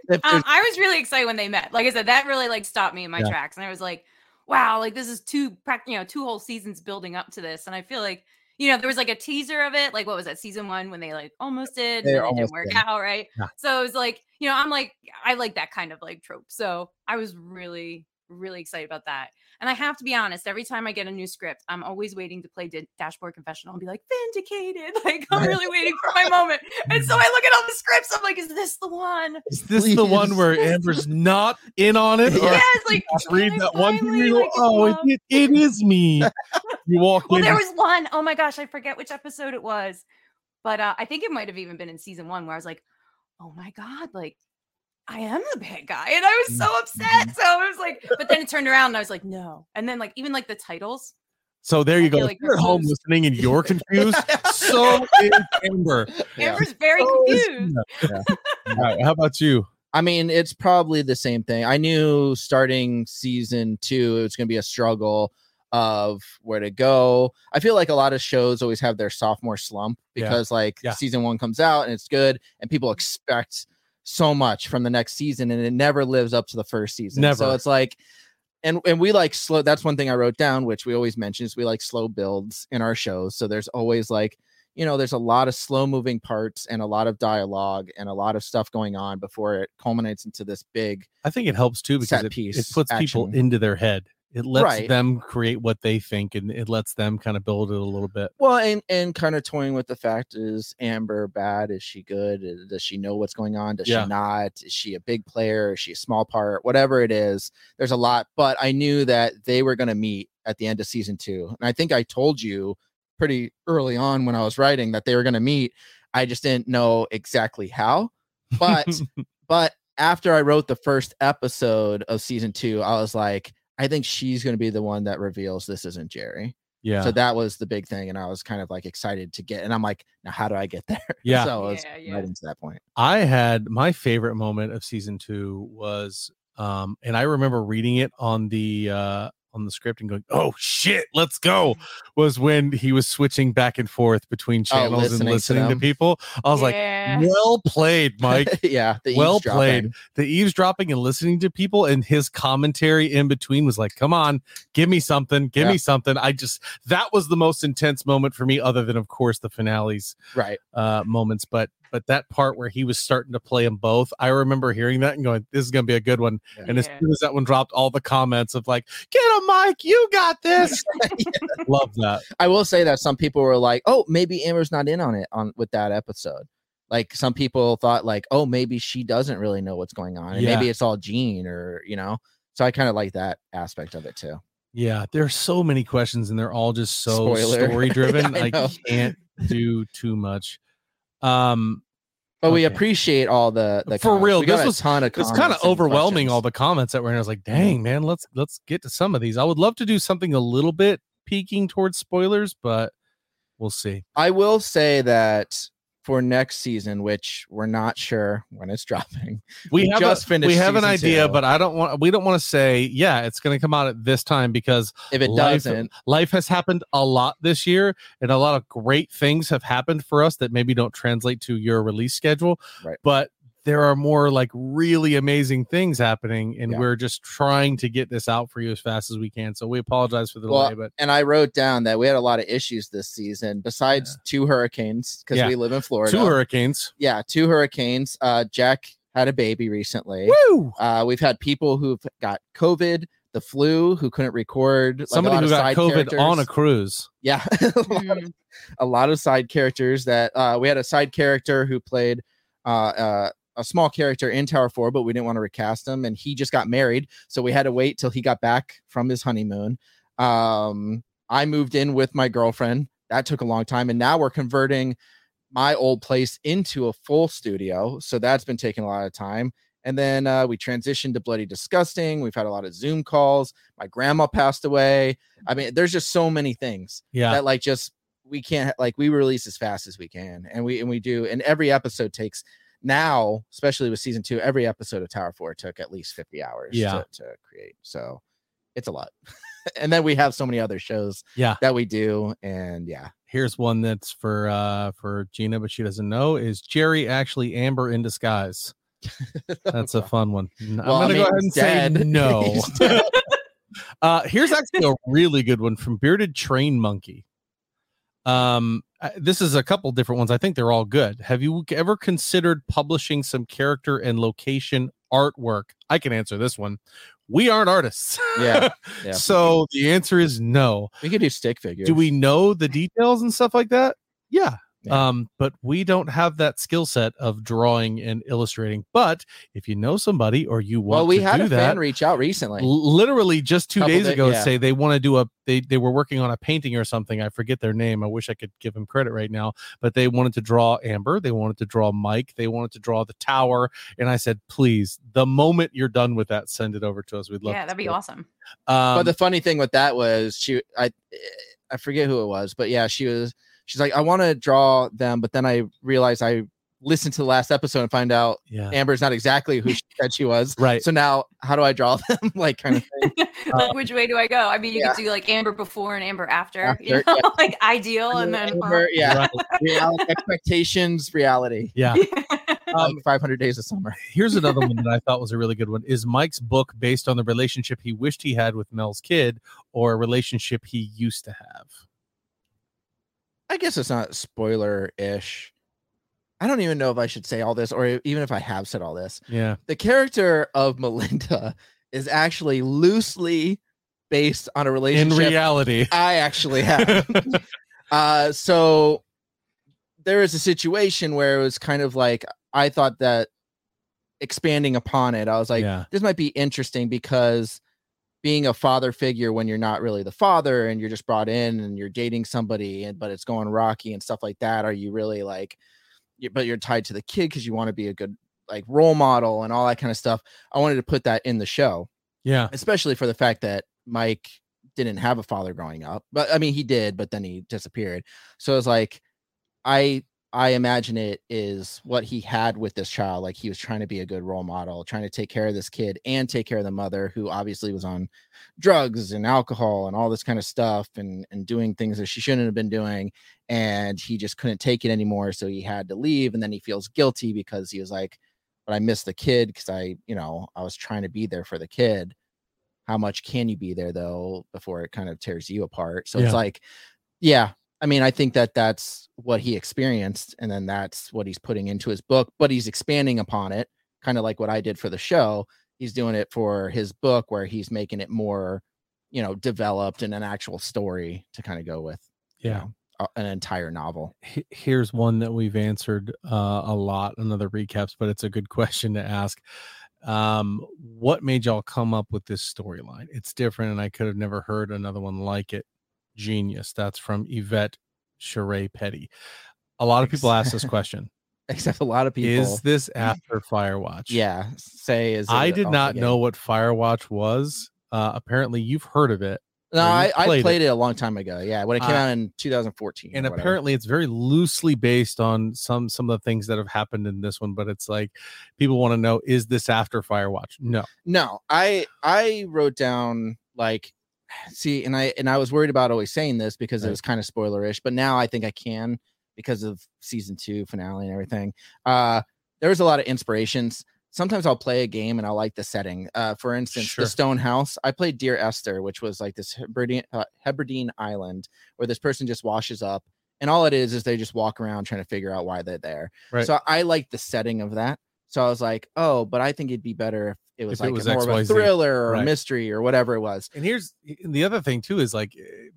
Um, I was really excited when they met. Like I said, that really like stopped me in my Yeah. tracks, and I was like, "Wow! Like this is two, you know, two whole seasons building up to this." And I feel like, you know, there was like a teaser of it. Like what was that season one when they like almost did, and it almost didn't work did. out, right? Yeah. So it was like, you know, I'm like, I like that kind of like trope. So I was really, really excited about that. And I have to be honest, every time I get a new script, I'm always waiting to play di- Dashboard Confessional and be like, vindicated. Like, I'm really waiting for my moment. And so I look at all the scripts. I'm like, is this the one? Is this the one where Amber's not in on it? Or Yeah. Yes, like read that one finally, you like, oh, love- it, it is me. You walk Well, in. there was one. Oh my gosh, I forget which episode it was, but uh, I think it might have even been in season one where I was like, "Oh my god, like I am the bad guy," and I was so Mm-hmm. upset. So I was like, but then it turned around and I was like, "No," and then like even like the titles. so there I you go. like you're at home those- listening and you're confused. so is Amber. Yeah. Amber's very So is confused. Gina. All right, how about you? I mean, it's probably the same thing. I knew starting season two, it was going to be a struggle of where to go. I feel like a lot of shows always have their sophomore slump Yeah. because, like, Yeah. season one comes out and it's good, and people expect so much from the next season, and it never lives up to the first season. Never. So it's like, and and we like slow. That's one thing I wrote down, which we always mention is we like slow builds in our shows. So there's always like you know, there's a lot of slow moving parts and a lot of dialogue and a lot of stuff going on before it culminates into this big. I think it helps too because it, piece it puts people into their head. It lets Right. them create what they think and it lets them kind of build it a little bit. Well, and and kind of toying with the fact is Amber bad? Is she good? Does she know what's going on? Does Yeah. she not? Is she a big player? Is she a small part? Whatever it is, there's a lot. But I knew that they were going to meet at the end of season two, and I think I told you pretty early on when I was writing that they were going to meet. I just didn't know exactly how. But but after I wrote the first episode of season two, I was like, I think she's going to be the one that reveals this isn't Jerry. yeah. So that was the big thing, and I was kind of like excited to get. And I'm like, now how do I get there? Yeah. so I was Yeah, yeah. right into that point. I had my favorite moment of season two was um and I remember reading it on the uh on the script and going, Oh shit, let's go. Was when he was switching back and forth between channels and listening to listening to, them. people. I was Yeah. like, Well played, Mike. yeah, the well played. The eavesdropping and listening to people and his commentary in between was like, come on, give me something, give Yeah. me something. I just that was the most intense moment for me, other than of course the finales Right. uh moments but but that part where he was starting to play them both i remember hearing that and going this is gonna be a good one and as soon as that one dropped all the comments of like get him mike you got this love that I will say that some people were like, "Oh, maybe Amber's not in on it on with that episode." Like some people thought, like, "Oh, maybe she doesn't really know what's going on, and Yeah. maybe it's all Gene, or you know." So I kind of like that aspect of it too. yeah there's so many questions and they're all just so story driven I I, can't do too much um But we appreciate all the, the For comments. real, We this was- ton of It's kind of overwhelming all the comments that were in. I was like, dang, man, let's let's get to some of these. I would love to do something a little bit peeking towards spoilers, but we'll see. I will say that for next season, which we're not sure when it's dropping. We We have just a, finished we have an idea, two. but I don't want we don't want to say, yeah, it's gonna come out at this time because If it Life- doesn't, life has happened a lot this year and a lot of great things have happened for us that maybe don't translate to your release schedule Right. but there are more like really amazing things happening and Yeah. we're just trying to get this out for you as fast as we can so we apologize for the Well, delay but and I wrote down that we had a lot of issues this season besides two hurricanes because Yeah. we live in Florida. two hurricanes yeah, two hurricanes. Uh, Jack had a baby recently. Woo! Uh, we've had people who've got COVID, the flu, who couldn't record. like, a somebody lot who of got side covid on a cruise yeah, a, lot of, Mm. a lot of side characters that uh, we had a side character who played uh, uh, a small character in Tower Four, but we didn't want to recast him, and he just got married, so we had to wait till he got back from his honeymoon. Um, I moved in with my girlfriend. That took a long time, and now we're converting my old place into a full studio, so that's been taking a lot of time. And then uh, we transitioned to Bloody Disgusting. We've had a lot of Zoom calls. My grandma passed away. I mean, there's just so many things yeah that like just we can't like we release as fast as we can and we and we do and every episode takes now especially with season two every episode of tower 4 took at least 50 hours Yeah. to, to create so it's a lot. And then we have so many other shows Yeah. that we do and yeah. Here's one that's for uh for gina but she doesn't know is jerry actually amber in disguise. That's a fun one. Well, i'm I gonna mean, go ahead and he's say no. Uh here's actually a really good one from bearded train monkey. Um uh, this is a couple different ones. I think they're all good. Have you ever considered publishing some character and location artwork? I can answer this one. We aren't artists. Yeah, yeah. so the answer is no. We could do stick figures. Do we know the details and stuff like that? Yeah Yeah. um but we don't have that skill set of drawing and illustrating but if you know somebody or you want well we to had do a that fan reach out recently l- literally just two Couple days da- ago yeah. say they want to do a they they were working on a painting or something i forget their name i wish i could give them credit right now but they wanted to draw amber they wanted to draw mike they wanted to draw the tower and i said please the moment you're done with that send it over to us we'd love Yeah, that'd be it. awesome. um, but the funny thing with that was she i i forget who it was but yeah she was she's like i want to draw them but then i realized i listened to the last episode and find out yeah. Amber's not exactly who she said she was. Right. So now how do i draw them? Like kind of thing. Like, which way do I go? I mean, you could do like Amber before and Amber after, you After, know, like ideal, and then Amber, yeah. Right. reality, expectations reality. Yeah. Um, like 500 days of summer. Here's another one that I thought was a really good one. Is Mike's book based on the relationship he wished he had with Mel's kid or a relationship he used to have? I guess it's not spoiler-ish i don't even know if i should say all this or even if i have said all this Yeah. the character of melinda is actually loosely based on a relationship In reality. I actually have. uh, so there is a situation where it was kind of like I thought that expanding upon it, I was like, yeah. this might be interesting because being a father figure when you're not really the father and you're just brought in and you're dating somebody and but it's going rocky and stuff like that. Are you really like, but you're tied to the kid because you want to be a good like role model and all that kind of stuff. I wanted to put that in the show Yeah. especially for the fact that Mike didn't have a father growing up. But I mean, he did, but then he disappeared. So it's like, I I imagine it is what he had with this child. Like he was trying to be a good role model, trying to take care of this kid and take care of the mother, who obviously was on drugs and alcohol and all this kind of stuff, and and doing things that she shouldn't have been doing. And he just couldn't take it anymore, so he had to leave. And then he feels guilty because he was like, "But I miss the kid because I, you know, I was trying to be there for the kid." how much can you be there though before it kind of tears you apart so Yeah. it's like yeah i mean i think that that's what he experienced and then that's what he's putting into his book but he's expanding upon it kind of like what i did for the show he's doing it for his book where he's making it more you know developed and an actual story to kind of go with you Yeah. know, a- an entire novel Here's one that we've answered uh, a lot in other recaps, but it's a good question to ask. Um, what made y'all come up with this storyline? It's different, and I could have never heard another one like it. Genius. That's from Yvette Sheree Petty. A lot of people ask this question. except a lot of people. Is this after Firewatch? yeah, say is. I did not know what Firewatch was. Uh, apparently, you've heard of it, No, I, you I played played, it. it. a long time ago. Yeah, when it came Uh, out in 2014. and apparently, it's very loosely based on some some of the things that have happened in this one. But it's like people want to know: Is this after Firewatch? No. No, I I wrote down like see, and I and I was worried about always saying this because it was kind of spoilerish, but now I think I can because of season two finale and everything. Uh there was a lot of inspirations. Sometimes I'll play a game and I like the setting. Uh, for instance, Sure. the Stone House. I played Dear Esther, which was like this Hebridean, uh, Hebridean island where this person just washes up, and all it is is they just walk around trying to figure out why they're there. Right. So I like the setting of that. So I was like, oh, but I think it'd be better if it was If it like was more of a thriller or Right. a mystery or whatever it was. And here's the other thing too: is like eh,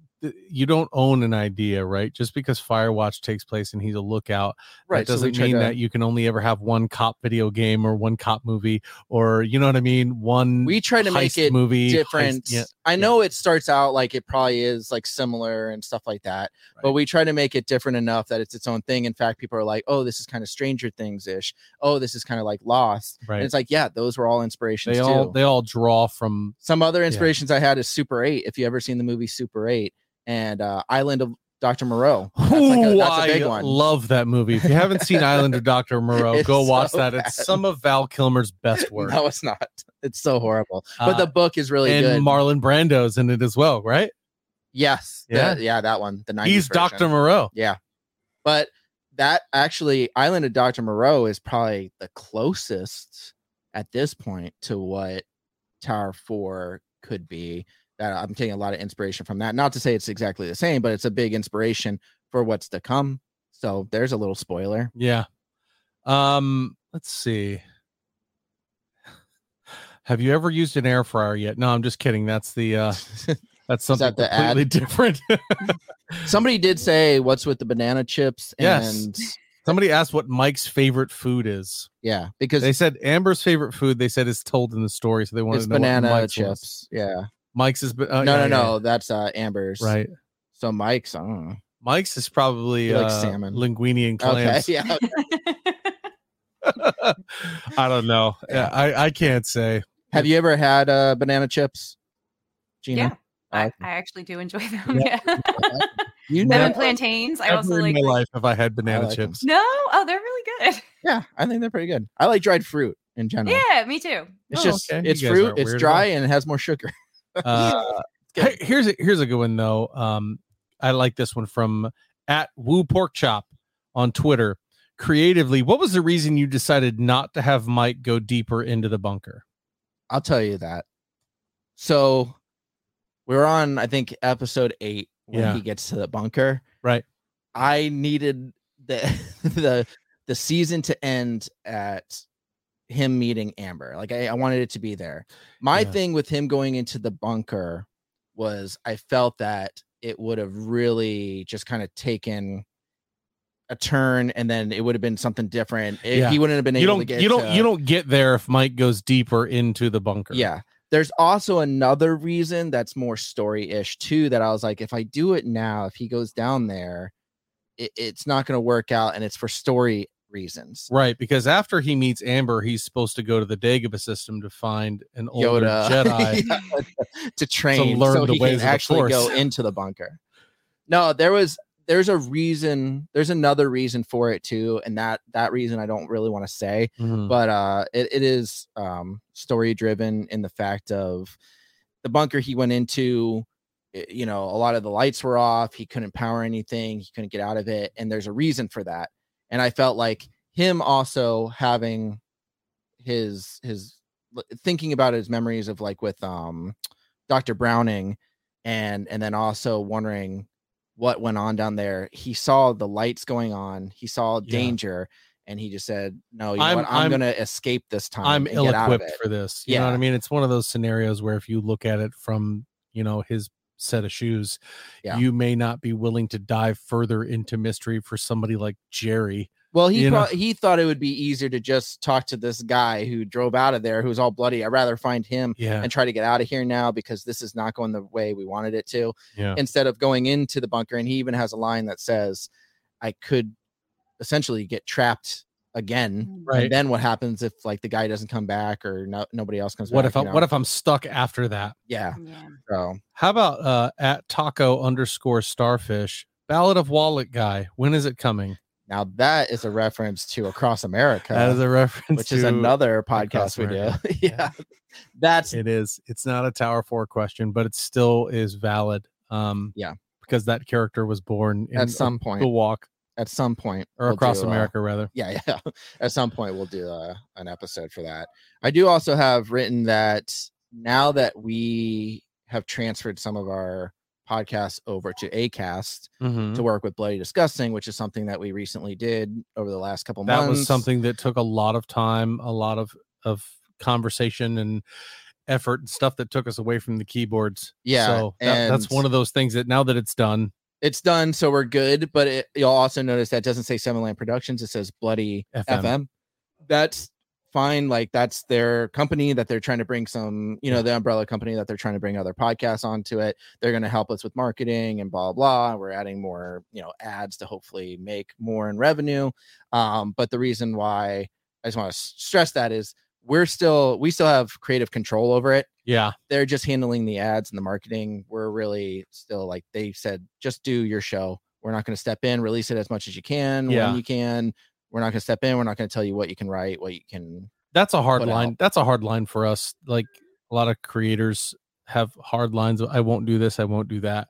you don't own an idea, right? Just because Firewatch takes place and he's a lookout, Right. That doesn't tried mean to- that you can only ever have one cop video game or one cop movie, or you know what I mean. One we try to make it movie heist- different. yeah, I know it starts out like it probably is like similar and stuff like that, but we try to make it different enough that it's its own thing. In fact, people are like, "Oh, this is kind of Stranger Things ish. Oh, this is kind of like Lost." And it's like, yeah, those were all inspirations They too. all they all draw from Some other inspirations I had is Super Eight. If you ever seen the movie Super Eight and uh, Island of Dr. Moreau, that's, like a, that's a big I one. love that movie. If you haven't seen Island of Dr. Moreau, It's go watch so that. It's bad. some of Val Kilmer's best work. No, it's not. It's so horrible. But Uh, the book is really and good. Marlon Brando's in it as well, right? yes. Yeah. Yeah. Yeah. That one. The 90s He's version. Dr. Moreau. Yeah. But that actually, Island of Dr. Moreau is probably the closest at this point to what Tower 4 could be. I'm taking a lot of inspiration from that. Not to say it's exactly the same, but it's a big inspiration for what's to come. So there's a little spoiler. Yeah. Um, let's see. Have you ever used an air fryer yet? No, I'm just kidding. That's the uh that's something that the ad? completely different. Somebody did say, What's with the banana chips? Yes. And Somebody asked what Mike's favorite food is. yeah, because They said Amber's favorite food. They said is told in the story, so they wanted to know banana chips. was. Yeah. Mike's is ba- uh, no, yeah, no, yeah, no. That's uh Amber's. Right. So Mike's, I don't know. Mike's is probably He likes uh, salmon. linguine and Okay. clams. Yeah. I don't know. Yeah, I I can't say. Have you ever had uh banana chips? Gina? yeah, I, I actually do enjoy them. Yeah. Yeah. You them know, and plantains. I Never also in like. my life have I had banana like 'em. chips. No, oh, they're really good. yeah, I think they're pretty good. I like dried fruit in general. Yeah, me too. It's Oh, just okay. It's fruit, it's dry, all. and it has more sugar. Uh, good. here's a here's a good one though. Um, I like this one from at Woo Pork Chop on Twitter. Creatively, what was the reason you decided not to have Mike go deeper into the bunker? I'll tell you that. So we're on, I think, episode eight when Yeah. he gets to the bunker. Right. I needed the the the season to end at him meeting Amber. Like I, I wanted it to be there. My Yeah. thing with him going into the bunker was I felt that it would have really just kind of taken a turn and then it would have been something different. It- Yeah. He wouldn't have been You able don't to get you don't to- you don't get there if Mike goes deeper into the bunker. yeah. There's also another reason that's more story ish too. That I was like, if I do it now, if he goes down there, it, it's not going to work out, and it's for story reasons. Right, because after he meets Amber, he's supposed to go to the Dagobah system to find an older Yoda Jedi. Yeah, to train to learn so the he ways can of the actually go into the bunker. No, there was there's a reason. There's another reason for it too, and that that reason I don't really want to say. Mhm. but uh it, it is um story driven in the fact of the bunker he went into you know a lot of the lights were off he couldn't power anything he couldn't get out of it and there's a reason for that and i felt like him also having his his thinking about his memories of like with um dr browning and and then also wondering what went on down there he saw the lights going on he saw Yeah. danger and he just said no you know I'm- i'm, I'm- gonna escape this time I'm and get out ill-equipped for this. You know what I mean? It's one of those scenarios where if you look at it from, you know, his set of shoes, Yeah. you may not be willing to dive further into mystery for somebody like Jerry. well he pro- he thought it would be easier to just talk to this guy who drove out of there who's all bloody i'd rather find him Yeah. and try to get out of here now because this is not going the way we wanted it to Yeah. instead of going into the bunker and he even has a line that says i could essentially get trapped again. Right. And then what happens if like the guy doesn't come back or no, nobody else comes What back? if I, you what if I'm stuck after that? yeah. Yeah. So How about uh at taco underscore starfish ballad of wallet guy? When is it coming? now that is a reference to Across America, that is a reference, which is another podcast we do. Yeah. That's It is. It's not a Tower Four question, but it still is valid. Um, Yeah. because that character was born in at some point. the walk At some point. or we'll across do, uh, America, rather. yeah, yeah. At some point, we'll do uh, an episode for that. I do also have written that now that we have transferred some of our podcasts over to Acast Mhm. to work with Bloody Disgusting, which is something that we recently did over the last couple That months. That was something that took a lot of time, a lot of of conversation and effort and stuff that took us away from the keyboards. Yeah, so that, that's one of those things that now that it's done, It's done, so we're good. But it, you'll also notice that doesn't say Seven Land Productions; it says Bloody FM. FM. That's fine. Like that's their company that they're trying to bring some, you know, the umbrella company that they're trying to bring other podcasts onto it. They're going to help us with marketing and blah blah. We're adding more, you know, ads to hopefully make more in revenue. Um, but the reason why I just want to stress that is we're still we still have creative control over it yeah, they're just handling the ads and the marketing. We're really still like they said, just do your show. We're not going to step in, release it as much as you can Yeah. when you can. We're not going to step in. We're not going to tell you what you can write, what you can. that's a hard line. out. That's a hard line for us. Like a lot of creators have hard lines. of, I won't do this. I won't do that.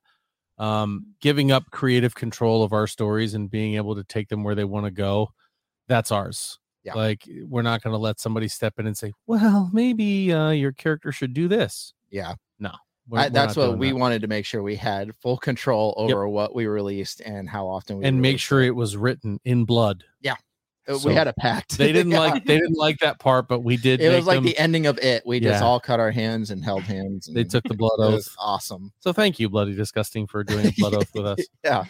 Um, giving up creative control of our stories and being able to take them where they want to go. That's ours. Yeah. Like we're not going to let somebody step in and say, "Well, maybe uh, your character should do this." Yeah, We're- I, we're that's what we that. wanted to make sure we had full control over what we released and how often we and make sure it was written in blood. Yeah. so we had a pact. They didn't Yeah. like they didn't like that part, but we did. It was like them- the ending of it. We just all cut our hands and held hands. they took the blood it oath. was awesome. So thank you, bloody disgusting, for doing a blood oath with us. yeah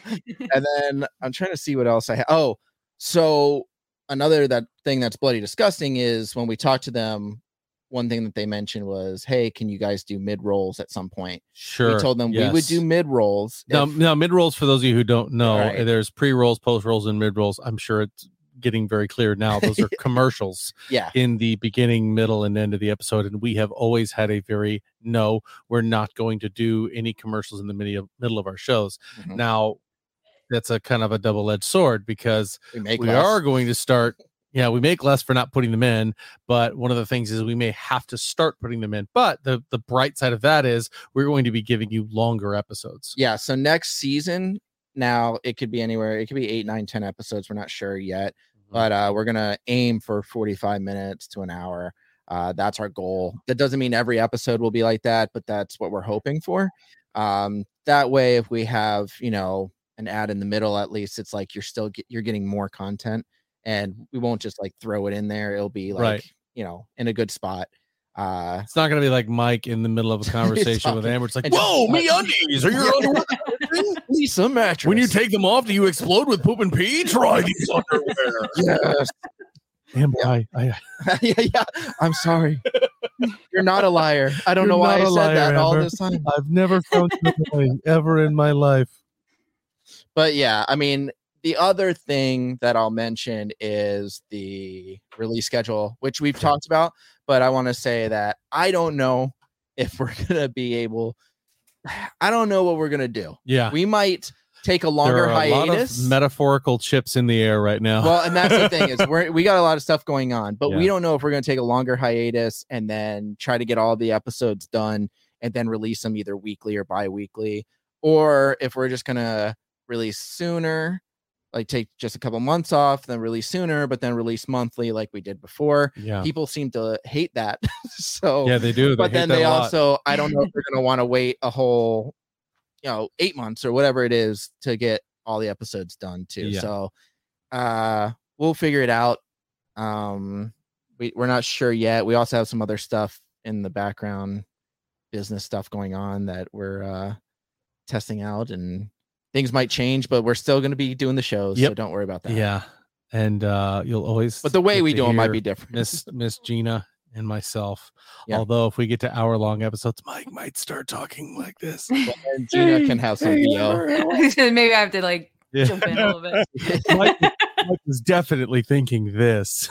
and then i'm trying to see what else i have oh so another that thing that's bloody disgusting is when we talked to them one thing that they mentioned was hey can you guys do mid rolls at some point Sure. we told them we would do mid rolls Now, now mid rolls for those of you who don't know, Right. there's pre rolls, post rolls, and mid rolls. I'm sure it's getting very clear now. Those are commercials yeah in the beginning, middle, and end of the episode, and we have always had a very no. We're not going to do any commercials in the middle middle of our shows. mhm, Now, that's a kind of a double edged sword because we make we are going to start. Yeah, we make less for not putting them in, but one of the things is we may have to start putting them in. But the the bright side of that is we're going to be giving you longer episodes. yeah so next season now it could be anywhere it could be eight nine ten episodes we're not sure yet Mm-hmm. but uh we're gonna aim for 45 minutes to an hour uh that's our goal that doesn't mean every episode will be like that but that's what we're hoping for um that way if we have you know an ad in the middle at least it's like you're still get, you're getting more content and we won't just like throw it in there it'll be like Right. you know in a good spot uh It's not going to be like Mike in the middle of a conversation with Amber. It's like, and just- whoa, me undies. Are your underwear? lisa mattress when you take them off, do you explode with poop and pee? Try these underwear. yes Amber, I, I, yeah, yeah. I'm sorry. You're not a liar. I don't know You're why I said a that liar, all Amber. this time. I've never found you annoying ever in my life. But yeah, I mean, the other thing that I'll mention is the release schedule, which we've talked about. But I want to say that I don't know if we're gonna be able. I don't know what we're gonna do. Yeah. We might take a longer there are a lot hiatus. of metaphorical chips in the air right now. well, and that's the thing is we're we got a lot of stuff going on, but we don't know if we're going to take a longer hiatus and then try to get all the episodes done and then release them either weekly or bi-weekly, or if we're just going to release sooner, like take just a couple months off, then release sooner, but then release monthly like we did before. yeah. People seem to hate that, so Yeah, they do. They but then they lot. also I don't know if they're going to want to wait a whole you know 8 months or whatever it is to get all the episodes done too. Yeah. So uh we'll figure it out. Um we we're not sure yet. We also have some other stuff in the background business stuff going on that we're uh testing out and things might change but we're still going to be doing the shows so don't worry about that. Yeah. And uh you'll always But the way we do it might be different. Miss Miss Gina and myself. Yeah. Although if we get to hour long episodes, Mike might start talking like this. and Gina can have some Hey, Maybe I have to like Yeah. jump in a little bit. Mike, Mike was definitely thinking this.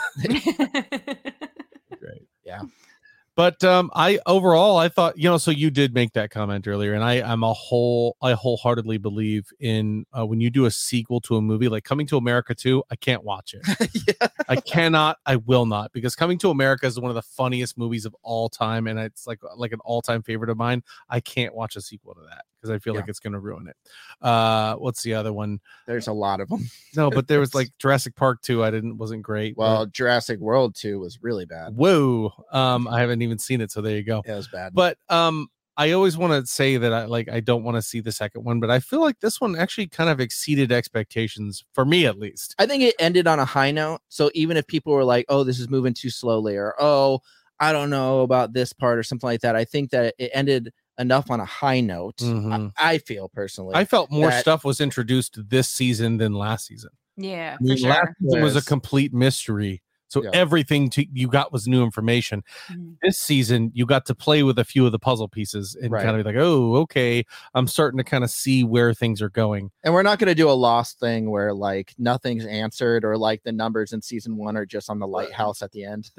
But um, I overall I thought you know so you did make that comment earlier, and I I'm a whole I wholeheartedly believe in uh, when you do a sequel to a movie like Coming to America 2, I can't watch it. yeah. I cannot, I will not, because Coming to America is one of the funniest movies of all time, and it's like like an all time favorite of mine. I can't watch a sequel to that because I feel Yeah. like it's going to ruin it. Uh, what's the other one? There's a lot of them. No, but there was like Jurassic Park 2. I didn't wasn't great. but- Well, Jurassic World 2 was really bad. whoa, um, I haven't even seen it, so there you go. It was bad. But um, I always want to say that I like I don't want to see the second one, but I feel like this one actually kind of exceeded expectations for me at least. I think it ended on a high note. So even if people were like, "Oh, this is moving too slowly," or "Oh, I don't know about this part," or something like that, I think that it ended enough on a high note. I- Mhm. I, feel personally. I felt more that- stuff was introduced this season than last season. yeah, I for mean, last sure. season was a complete mystery. So Yeah. everything to, you got was new information. Mhm. This season, you got to play with a few of the puzzle pieces and Right. kind of be like, oh, okay, I'm starting to kind of see where things are going. and we're not going to do a lost thing where like nothing's answered or like the numbers in season one are just on the lighthouse at the end,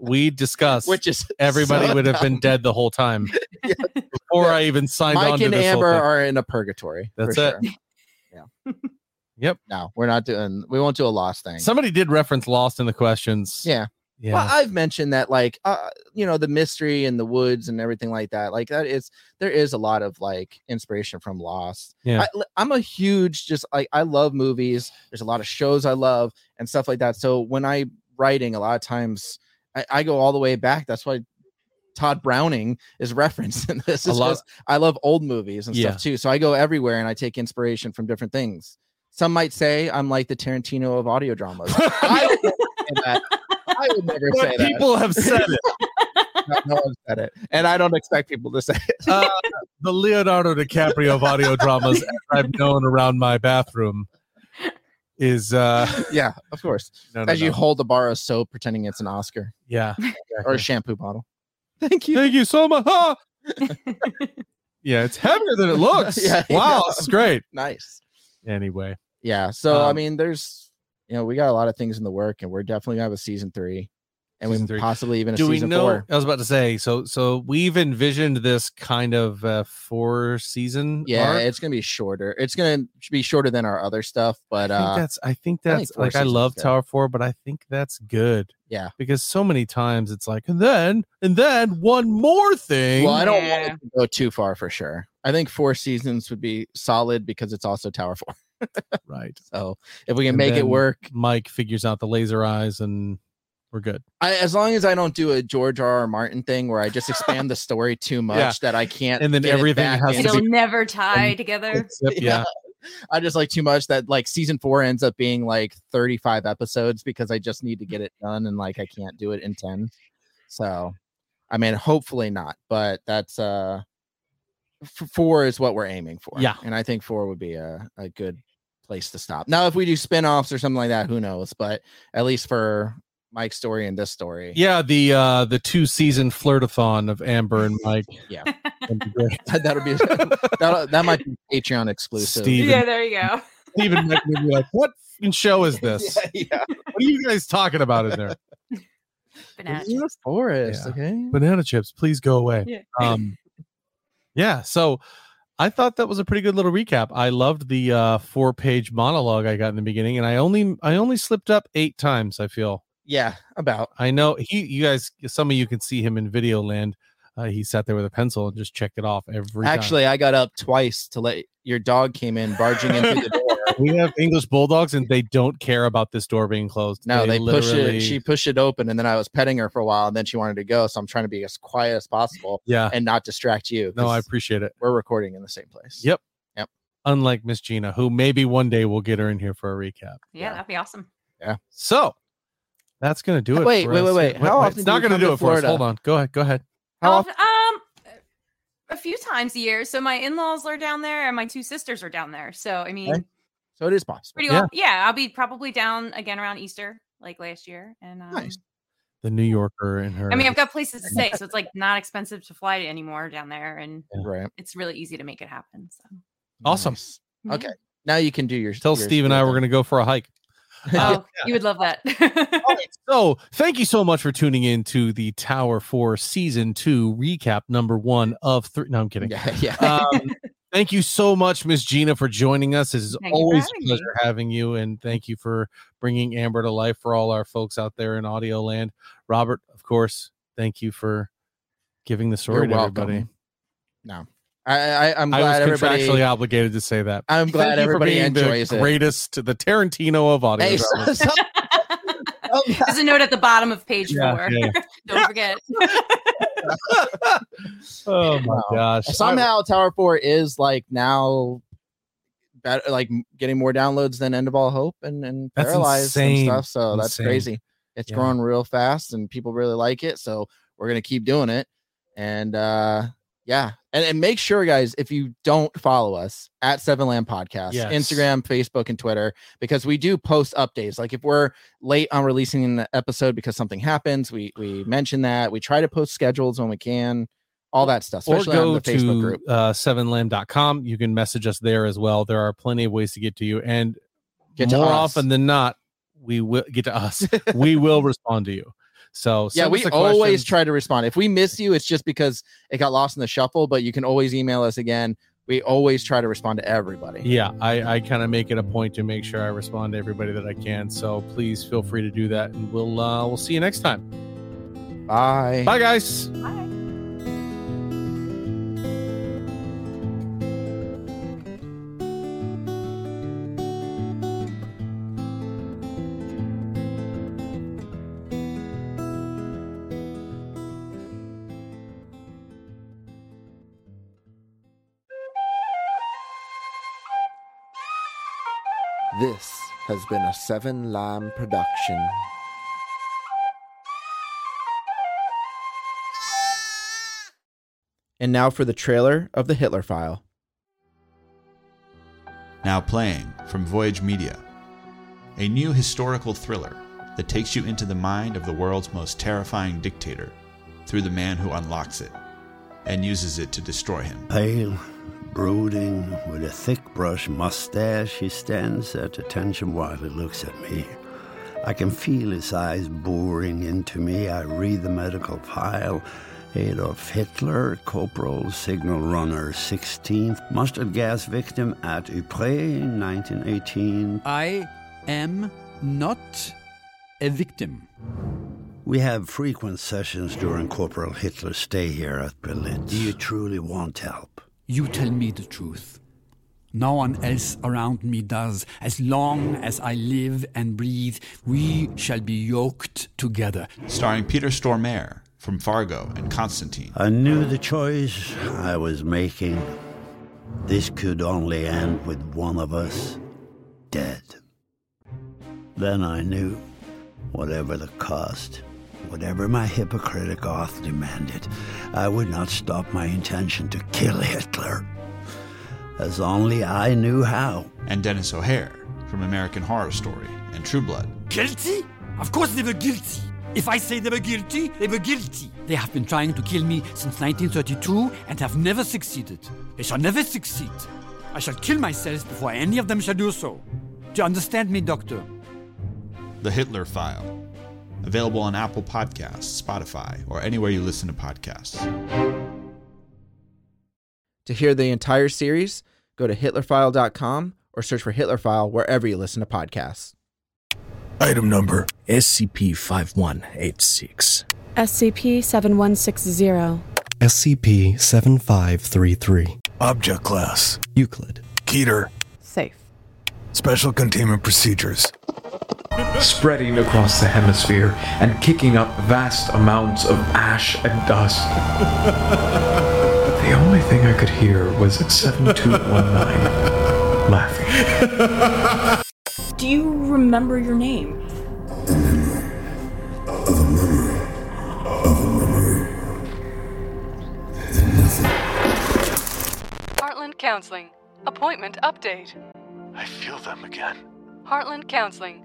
We discussed which is everybody so would have been dead the whole time Yeah. before I even signed on Mike to and this whole Amber thing. are in a purgatory. That's it. sure. Yeah. Yep. No, we're not doing. We won't do a lost thing. Somebody did reference Lost in the questions. yeah. Yeah. Well, I've mentioned that, like, uh, you know, the mystery and the woods and everything like that. Like, that is there is a lot of like inspiration from Lost. Yeah. I, I'm a huge, just like, I love movies. There's a lot of shows I love and stuff like that. So when I writing, a lot of times I, I go all the way back. That's why Tod Browning is referenced in this. A is lot- I love old movies and Yeah. stuff too. So I go everywhere and I take inspiration from different things. Some might say I'm like the Tarantino of audio dramas. I would never say that. I would never But say that. people have said it. No, no one said it, and I don't expect people to say it. Uh, the Leonardo DiCaprio of audio dramas, as I've known around my bathroom, is uh, yeah, of course. no, no, As you hold the bar of soap, pretending it's an Oscar yeah. or a shampoo bottle. Thank you. Thank you so much. Ah! yeah, it's heavier than it looks. Yeah, wow, know. this is great. Nice. Anyway, Yeah. So I Um, mean, there's you know we got a lot of things in the work, and we're definitely gonna have a season three, and Season we three. possibly even a do we season know? four. I was about to say. So, so we've envisioned this kind of uh, four season. Yeah, arc. it's gonna be shorter. It's gonna be shorter than our other stuff, but I think uh, that's. I think I think that's like I love. Tower Four, but I think that's good. Yeah. because so many times it's like, and then and then one more thing. well, I don't Yeah. want it to go too far for sure. I think four seasons would be solid because it's also Tower Four. right. So if we can And make it work, Mike figures out the laser eyes, and we're good. I, as long as I don't do a George R. R. Martin thing where I just expand the story too much Yeah. that I can't, And then get it everything back has to into- It'll be- never tie together. Except, yeah. I just like too much that like season four ends up being like 35 episodes because I just need to get it done and like I can't do it in 10. So, I mean, hopefully not, but that's uh f- four is what we're aiming for. Yeah. And I think four would be a, a good place to stop. Now, if we do spin offs or something like that, who knows? But at least for Mike's story and this story, Yeah, the uh the two season flirtathon of Amber and Mike. Yeah. That'd be great. that'll be that that might be Patreon exclusive. Steve. yeah, there you go. Steven might be like, what show is this? Yeah, yeah. What are you guys talking about in there? Banana It's in the chips. forest, Yeah. okay? Banana chips, please go away. Yeah. Um yeah, so I thought that was a pretty good little recap. I loved the uh four page monologue I got in the beginning, and I only I only slipped up eight times, I feel. Yeah, about. I know he you guys some of you can see him in video land. Uh, he sat there with a pencil and just checked it off every time. Actually, I got up twice to let your dog came in barging in through the door. we have English bulldogs and they don't care about this door being closed. No, they, push literally- it. She pushed it open, and then I was petting her for a while, and then she wanted to go. So I'm trying to be as quiet as possible yeah. and not distract you. No, I appreciate it. we're recording in the same place. Yep. Yep. Unlike Miss Gina, who maybe one day we'll get her in here for a recap. Yeah, Yeah. that'd be awesome. Yeah. So that's gonna do it. Wait, for wait, us. wait, wait. How often It's not gonna do to it for us. Hold on. Go ahead. Go ahead. How How often- often- um, a few times a year. So my in-laws are down there, and my two sisters are down there. So I mean, Okay. So it is possible. pretty Yeah. well. Yeah, I'll be probably down again around Easter, like last year. And um, Nice. The New Yorker and her. I mean, I've got places to stay, so it's like not expensive to fly to anymore down there, and Right. it's really easy to make it happen. So Awesome. Nice. Okay. Now you can do your. Tell your Steve and I we're gonna go for a hike. Oh, you would love that. All right, so thank you so much for tuning in to the Tower 4 season 2 recap number 1 of 3 No, I'm kidding. Yeah, yeah. Um, thank you so much Miss Gina for joining us. It's Thank always a having me. pleasure having you and thank you for bringing Amber to life for all our folks out there in audio land. Robert, of course, thank you for giving the story You're to welcome. everybody. no, I, I I'm I glad was everybody. contractually obligated to say that. I'm glad Thank you for everybody being enjoys the it. greatest, the Tarantino of audio. Hey, so, so- oh, yeah. There's a note at the bottom of page Yeah, four. yeah. Don't forget. oh my Wow. gosh! somehow Tower Four is like now better, like getting more downloads than End of All Hope and and That's Paralyzed and stuff. So that's Insane. crazy. It's Yeah. growing real fast and people really like it. So we're gonna keep doing it. And uh yeah, and, and make sure, guys, if you don't follow us at Seven Lamb Podcast, Yes. Instagram, Facebook, and Twitter, because we do post updates. Like if we're late on releasing an episode because something happens, we we mention that. We try to post schedules when we can, all that stuff. or Especially on go the Facebook to group. uh, sevenlamb.com. You can message us there as well. There are plenty of ways to get to you, and Get to more us. often than not, we will get to us. we will respond to you. So yeah, we always questions. try to respond. If we miss you, it's just because it got lost in the shuffle, but you can always email us again. We always try to respond to everybody. Yeah, I, I kind of make it a point to make sure I respond to everybody that I can. So please feel free to do that, and we'll uh, we'll see you next time. Bye. Bye, guys. Bye. This has been a Seven Lamb production. And now for the trailer of the Hitler File. Now playing from Voyage Media. A new historical thriller that takes you into the mind of the world's most terrifying dictator through the man who unlocks it and uses it to destroy him. Pale, brooding, with a thick brush mustache, he stands at attention while he looks at me. I can feel his eyes boring into me. I read the medical file. Adolf Hitler, corporal, signal runner, 16th, mustard gas victim at Ypres, 1918. I am not a victim. We have frequent sessions during Corporal Hitler's stay here at Berlin. Do you truly want help? You tell me the truth. No one else around me does. As long as I live and breathe, we shall be yoked together. Starring Peter Stormare from Fargo and Constantine. I knew the choice I was making. This could only end with one of us dead. Then I knew, whatever the cost, whatever my Hippocratic oath demanded, I would not stop my intention to kill Hitler. As only I knew how. And Denis O'Hare from American Horror Story and True Blood. Guilty? Of course they were guilty. If I say they were guilty, they were guilty. They have been trying to kill me since 1932 and have never succeeded. They shall never succeed. I shall kill myself before any of them shall do so. Do you understand me, Doctor? The Hitler File. Available on Apple Podcasts, Spotify, or anywhere you listen to podcasts. To hear the entire series, go to hitlerfile.com or search for Hitlerfile wherever you listen to podcasts. Item number SCP 5186. SCP 7160. SCP 7533. Object Class Euclid. Keter. Safe. Special Containment Procedures. Spreading across the hemisphere and kicking up vast amounts of ash and dust. the only thing I could hear was at 7219 laughing. Do you remember your name? Heartland Counseling. Appointment update. I feel them again. Heartland Counseling.